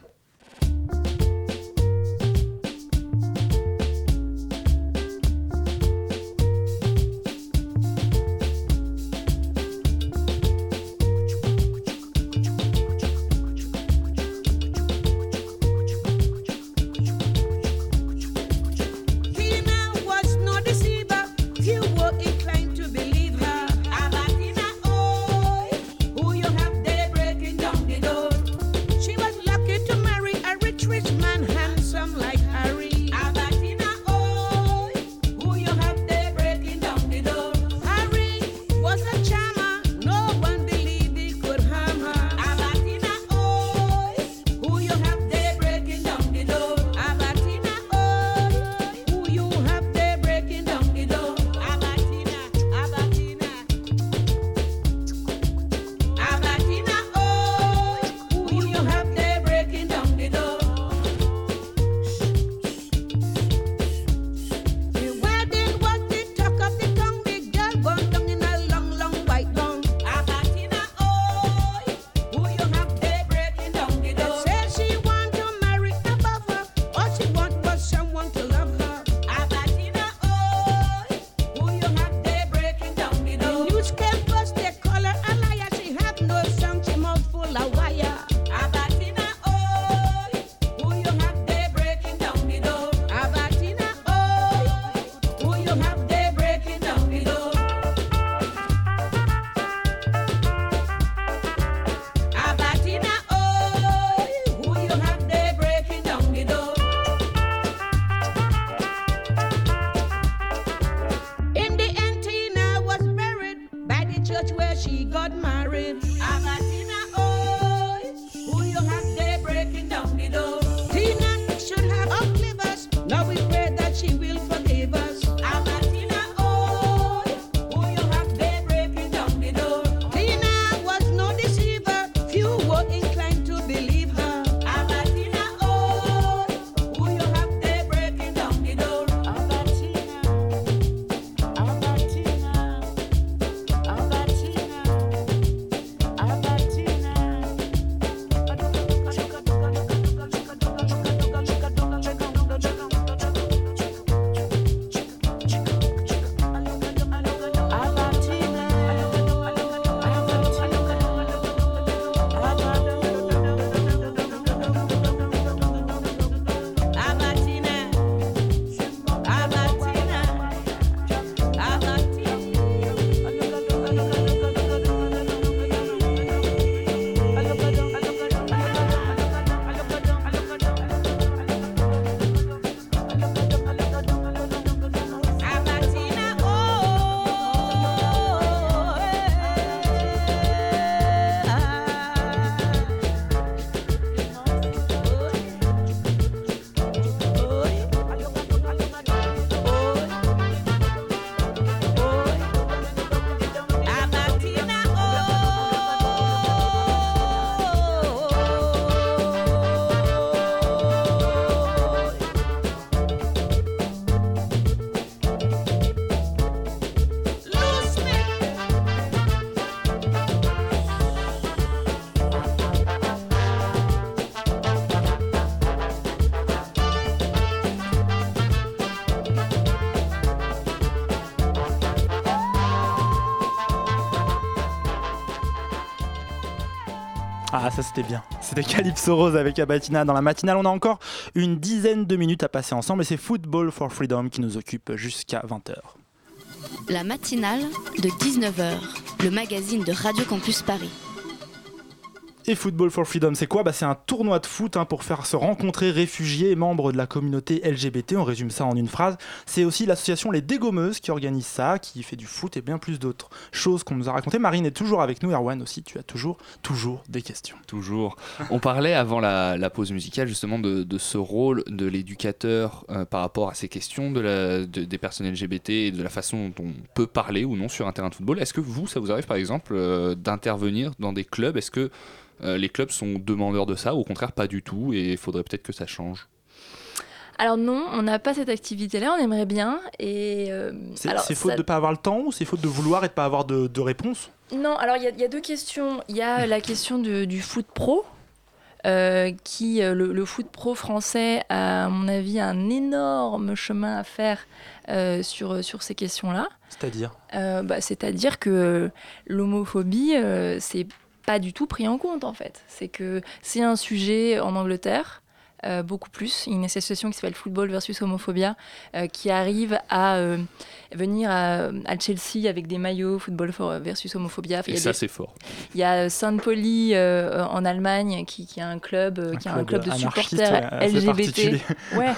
Ça c'était bien. C'était Calypso Rose avec Abatina. Dans la matinale, on a encore une dizaine de minutes à passer ensemble et c'est Football for Freedom qui nous occupe jusqu'à 20h. La matinale de 19h, le magazine de Radio Campus Paris. Et Football for Freedom, c'est quoi? Bah, C'est un tournoi de foot hein, pour faire se rencontrer réfugiés et membres de la communauté LGBT. On résume ça en une phrase. C'est aussi l'association Les Dégommeuses qui organise ça, qui fait du foot et bien plus d'autres choses qu'on nous a racontées. Marine est toujours avec nous. Erwan aussi, tu as toujours, toujours des questions. Toujours. On parlait avant la, pause musicale justement de, ce rôle de l'éducateur euh, par rapport à ces questions de- des personnes LGBT et de la façon dont on peut parler ou non sur un terrain de football. Est-ce que vous, ça vous arrive par exemple euh, d'intervenir dans des clubs? Est-ce que euh, les clubs sont demandeurs de ça ou au contraire pas du tout et il faudrait peut-être que ça change Alors non, on n'a pas cette activité-là, on aimerait bien. Et euh, C'est faute ça- de pas avoir le temps ou c'est faute de vouloir et de pas avoir de, de réponse? Non, alors il y, a- il y a deux questions. Il y a la question de- du foot pro. euh, qui le, le foot pro français a à mon avis un énorme chemin à faire euh, sur, sur ces questions-là. C'est-à-dire? Euh, bah, C'est-à-dire que l'homophobie, euh, c'est pas du tout pris en compte en fait. C'est que c'est un sujet en Angleterre. euh, beaucoup plus, une association qui s'appelle Football versus Homophobia, euh, qui arrive à euh, venir à, à Chelsea avec des maillots Football for- versus Homophobia. Enfin, Et y a ça des- c'est fort. il y a Saint-Pauli euh, en Allemagne qui, qui a un club, euh, qui a un club de supporters LGBT. Ouais.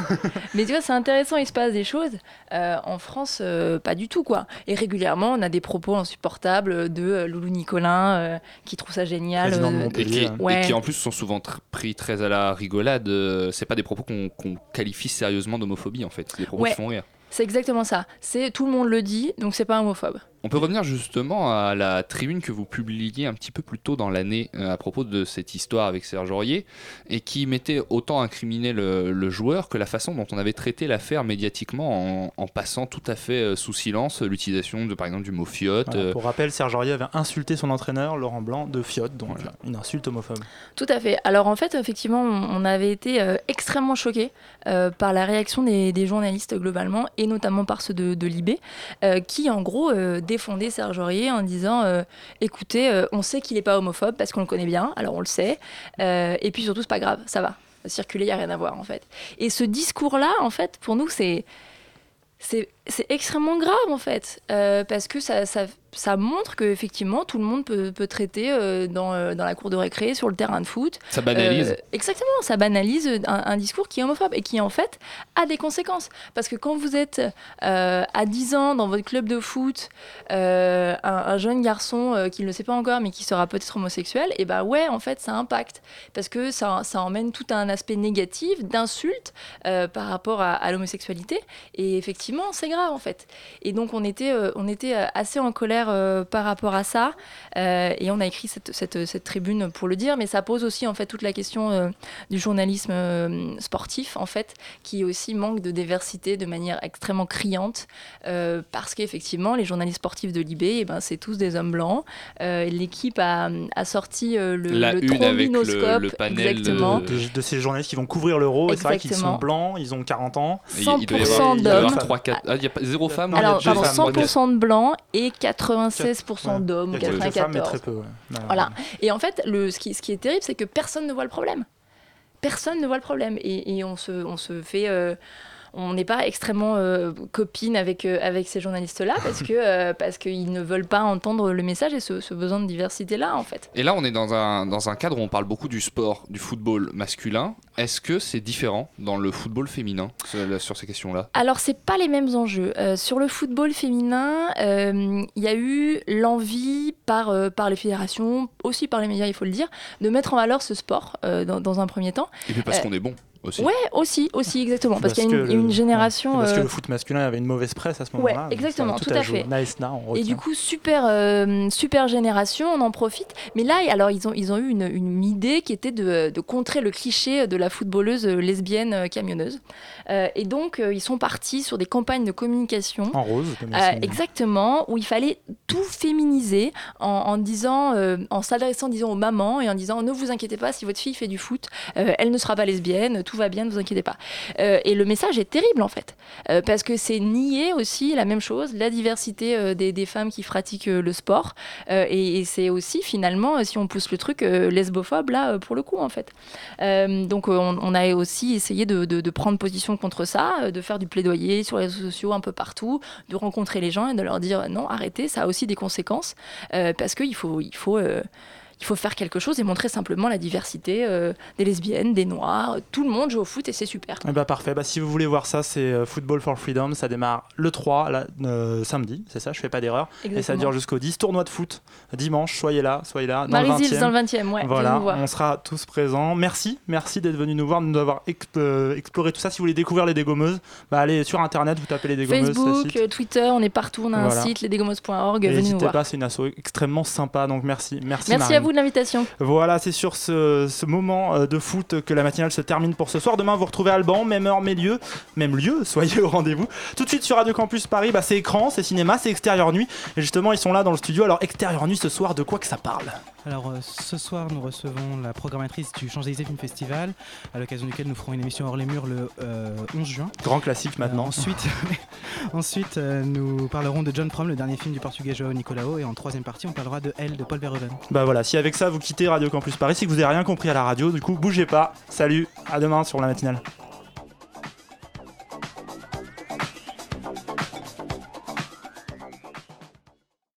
Mais tu vois, c'est intéressant, il se passe des choses. Euh, en France, euh, pas du tout quoi. Et régulièrement, on a des propos insupportables de euh, Loulou Nicolin euh, qui trouve ça génial. Euh, Et qui, et Ouais. qui en plus sont souvent tr- pris très à la rigolade. euh, C'est pas des propos qu'on qualifie sérieusement d'homophobie en fait. C'est des propos Ouais. qui font rire. C'est exactement ça. C'est tout le monde le dit, donc c'est pas homophobe. On peut revenir justement à la tribune que vous publiiez un petit peu plus tôt dans l'année euh, à propos de cette histoire avec Serge Aurier et qui mettait autant incriminé le, le joueur que la façon dont on avait traité l'affaire médiatiquement en, en passant tout à fait euh, sous silence l'utilisation de par exemple du mot fiotte. Voilà, euh, Pour rappel, Serge Aurier avait insulté son entraîneur, Laurent Blanc, de Fiotte, donc une insulte homophobe. Tout à fait. Alors en fait, effectivement, on avait été euh, extrêmement choqués euh, par la réaction des, des journalistes globalement, et notamment par ceux de, de Libé, euh, qui en gros défendaient Serge Aurier en disant euh, écoutez, euh, on sait qu'il n'est pas homophobe parce qu'on le connaît bien, alors on le sait, euh, et puis surtout, c'est pas grave, ça va. Circuler, il n'y a rien à voir en fait. Et ce discours-là, en fait, pour nous. C'est c'est extrêmement grave en fait, euh, parce que ça, ça, ça montre que effectivement tout le monde peut, peut traiter euh, dans, euh, dans la cour de récré, sur le terrain de foot. Ça banalise. Euh, exactement, ça banalise un, un discours qui est homophobe et qui en fait a des conséquences. Parce que quand vous êtes à 10 ans dans votre club de foot, un, un jeune garçon qui ne le sait pas encore mais qui sera peut-être homosexuel, et bah ouais, en fait ça impacte. Parce que ça, ça emmène tout un aspect négatif d'insulte euh, par rapport à, à l'homosexualité. Et effectivement, c'est grave en fait. Et donc on était, euh, on était euh, assez en colère euh, par rapport à ça. Euh, et on a écrit cette, cette, cette tribune pour le dire, mais ça pose aussi en fait toute la question euh, du journalisme euh, sportif en fait, qui aussi manque de diversité de manière extrêmement criante, euh, parce qu'effectivement les journalistes sportifs de l'IB, eh ben, c'est tous des hommes blancs. Euh, L'équipe a, a sorti euh, le, La le une avec le- trombinoscope, le panel exactement. De, de ces journalistes qui vont couvrir l'euro, et c'est vrai qu'ils sont blancs, ils ont 40 ans. Et il- il doit y avoir- 100% il doit y avoir d'hommes. Ah, il y a pas- zéro femme non, il y a Alors, pardon, femmes. 100% de blancs et 96% d'hommes, Il y a quelques 94. femmes, mais très peu. ouais. Ouais, Voilà. Et en fait, le, ce, qui, ce qui est terrible, c'est que personne ne voit le problème. Personne ne voit le problème. Et, et on, se, on se fait. euh, on n'est pas extrêmement euh, copine avec, euh, avec ces journalistes-là parce que euh, parce qu'ils ne veulent pas entendre le message et ce, ce besoin de diversité-là, en fait. Et là, on est dans un, dans un cadre où on parle beaucoup du sport, du football masculin. Est-ce que c'est différent dans le football féminin sur, ces questions-là? Alors, c'est pas les mêmes enjeux. Euh, sur le football féminin, euh, il y a eu l'envie par, euh, par les fédérations, aussi par les médias, il faut le dire, de mettre en valeur ce sport dans, dans un premier temps. Et puis parce qu'on est bon aussi. Ouais, aussi, aussi, exactement. Parce, qu'il y a une, que une le- génération. ouais, parce que euh, le foot masculin avait une mauvaise presse à ce Ouais, moment-là. donc exactement, tout à fait. Nice, now, on Et du coup, super, euh, super génération, on en profite. Mais là, alors, ils ont, ils ont eu une, une idée qui était de, de contrer le cliché de la footballeuse lesbienne euh, camionneuse. Euh, et donc, euh, ils sont partis sur des campagnes de communication. En rose, comme Euh, exactement, où il fallait tout féminiser en, en disant, en s'adressant disons aux mamans et en disant ne vous inquiétez pas si votre fille fait du foot, elle ne sera pas lesbienne, tout va bien, ne vous inquiétez pas. Et le message est terrible en fait, parce que c'est nier aussi la même chose, la diversité des, des femmes qui pratiquent le sport, et, et c'est aussi finalement, si on pousse le truc, lesbophobe là pour le coup en fait. Donc on, on a aussi essayé de, de- de prendre position contre ça, euh, de faire du plaidoyer sur les réseaux sociaux un peu partout, de rencontrer les gens et de leur dire non, arrêtez, ça a aussi des conséquences, euh, parce qu'il faut, il faut, euh, il faut faire quelque chose et montrer simplement la diversité euh, des lesbiennes, des noirs, tout le monde joue au foot et c'est super. Eh bah parfait, bah, si vous voulez voir ça, c'est euh, Football for Freedom, ça démarre le 3, là, euh, samedi, c'est ça, je fais pas d'erreur, et ça dure jusqu'au 10, tournoi de foot, dimanche, soyez là, soyez là, dans le Marie-Zils 20e. dans le 20e, ouais, Voilà, on sera tous présents. Merci, merci d'être venu nous voir, de nous avoir exp- euh, exploré tout ça. Si vous voulez découvrir les dégommeuses, bah allez sur internet, vous tapez les dégommeuses. Facebook, Twitter, on est partout, on a Voilà. un site, nous N'hésitez pas, c'est une asso extrêmement sympa, donc merci. Merci, à vous de l'invitation. Voilà, c'est sur ce, ce moment euh, de foot que la matinale se termine pour ce soir. Demain, vous retrouvez Alban, même heure, même lieu, même lieu, soyez au rendez-vous. Tout de suite sur Radio Campus Paris, bah, c'est écran, c'est cinéma, c'est extérieur nuit. Et justement, ils sont là dans le studio. Alors, extérieur nuit ce soir, de quoi que ça parle Alors euh, ce soir, nous recevons la programmatrice du Champs-Élysées Film Festival, à l'occasion duquel nous ferons une émission hors les murs le euh, 11 juin. Grand classique maintenant. Euh, ensuite, ensuite euh, nous parlerons de John Prom, le dernier film du portugais João Nicolau, et en troisième partie, on parlera de Elle de Paul Verhoeven. Bah voilà, si avec ça vous quittez Radio Campus Paris, c'est que vous n'avez rien compris à la radio. Du coup, bougez pas. Salut, à demain sur la matinale.